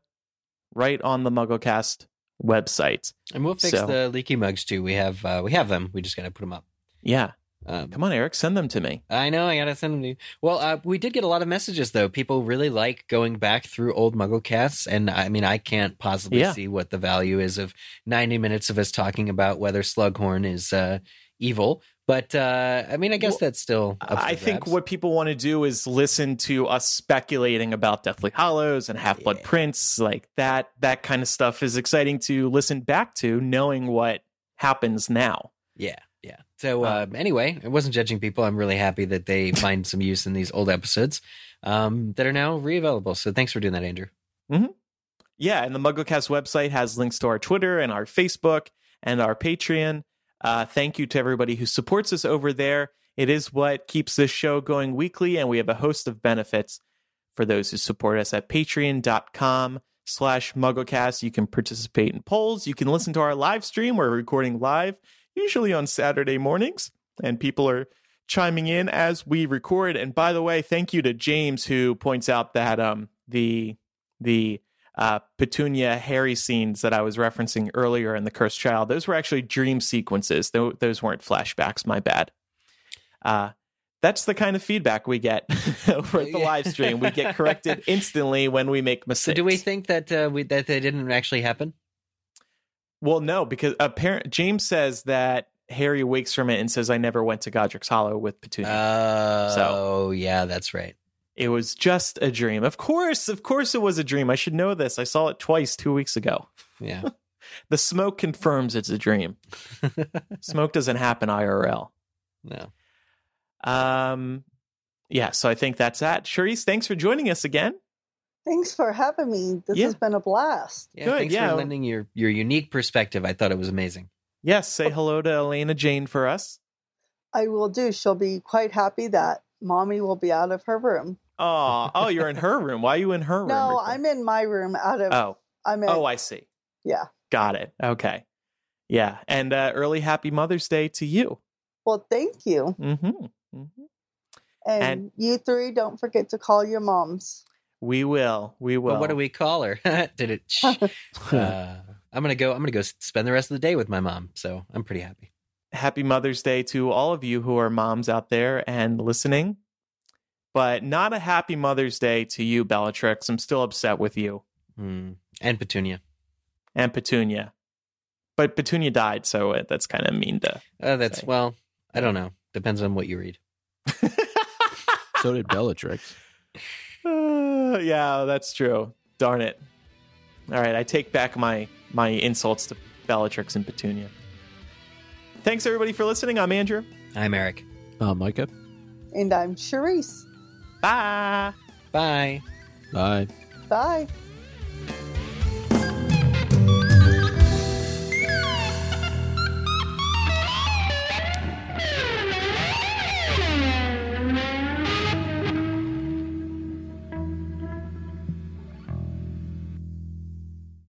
right on the MuggleCast website. And we'll fix So- the leaky mugs too. We have uh, we have them. We just got to put them up. Yeah. Um, Come on, Eric, send them to me. I know. I gotta send them to you. Well, uh, we did get a lot of messages though. People really like going back through old Muggle casts, and I mean, I can't possibly Yeah. see what the value is of ninety minutes of us talking about whether Slughorn is uh, evil. But uh, I mean, I guess Well, that's still. Up I think what people want to do is listen to us speculating about Deathly Hallows and Half Blood Yeah. Prince, like that. That kind of stuff is exciting to listen back to, knowing what happens now. Yeah, yeah. So uh, anyway, I wasn't judging people. I'm really happy that they find some use in these old episodes um, that are now re-available. So thanks for doing that, Andrew. Yeah, and the MuggleCast website has links to our Twitter and our Facebook and our Patreon. Uh, thank you to everybody who supports us over there. It is what keeps this show going weekly, and we have a host of benefits for those who support us at patreon.com slash mugglecast. You can participate in polls. You can listen to our live stream. We're recording live, usually on Saturday mornings, and people are chiming in as we record. And by the way, thank you to James who points out that um the the uh, Petunia Harry scenes that I was referencing earlier in The Cursed Child, those were actually dream sequences. Tho- those weren't flashbacks. My bad. Uh, that's the kind of feedback we get over at the Yeah. live stream. We get corrected instantly when we make mistakes. So do we think that uh, we, that they didn't actually happen? Well, no, because apparent James says that Harry wakes from it and says, "I never went to Godric's Hollow with Petunia." Oh, yeah, that's right. It was just a dream. Of course, of course, it was a dream. I should know this. I saw it twice two weeks ago. Yeah. The smoke confirms it's a dream. smoke doesn't happen IRL. no. Um, yeah, so I think that's that. Cherise, thanks for joining us again. Thanks for having me. This Yeah. has been a blast. Yeah, Good, thanks yeah. for lending your, your unique perspective. I thought it was amazing. Yes, say hello to Elena Jane for us. I will do. She'll be quite happy that mommy will be out of her room. Oh, oh, you're in her room. Why are you in her room? No, recording? I'm in my room out of Oh, I'm in oh, I see. yeah. Got it. Okay. Yeah, and uh, early Happy Mother's Day to you. Well, thank you. Mm-hmm. mm-hmm. And, And- you three don't forget to call your moms. We will. We will. But what do we call her? Did it? Shh. uh, I'm gonna go. I'm gonna go spend the rest of the day with my mom. So I'm pretty happy. happy Mother's Day to all of you who are moms out there and listening. But not a happy Mother's Day to you, Bellatrix. I'm still upset with you Hmm. And Petunia. and Petunia. But Petunia died, so it, that's kind of mean to. Uh, that's Say. well. I don't know. Depends on what you read. So did Bellatrix. Uh, yeah, that's true. Darn it. All right, I take back my my insults to Bellatrix and Petunia. Thanks everybody for listening. I'm Andrew. I'm Eric. I'm Micah. And I'm Cherise. Bye. Bye. Bye. Bye.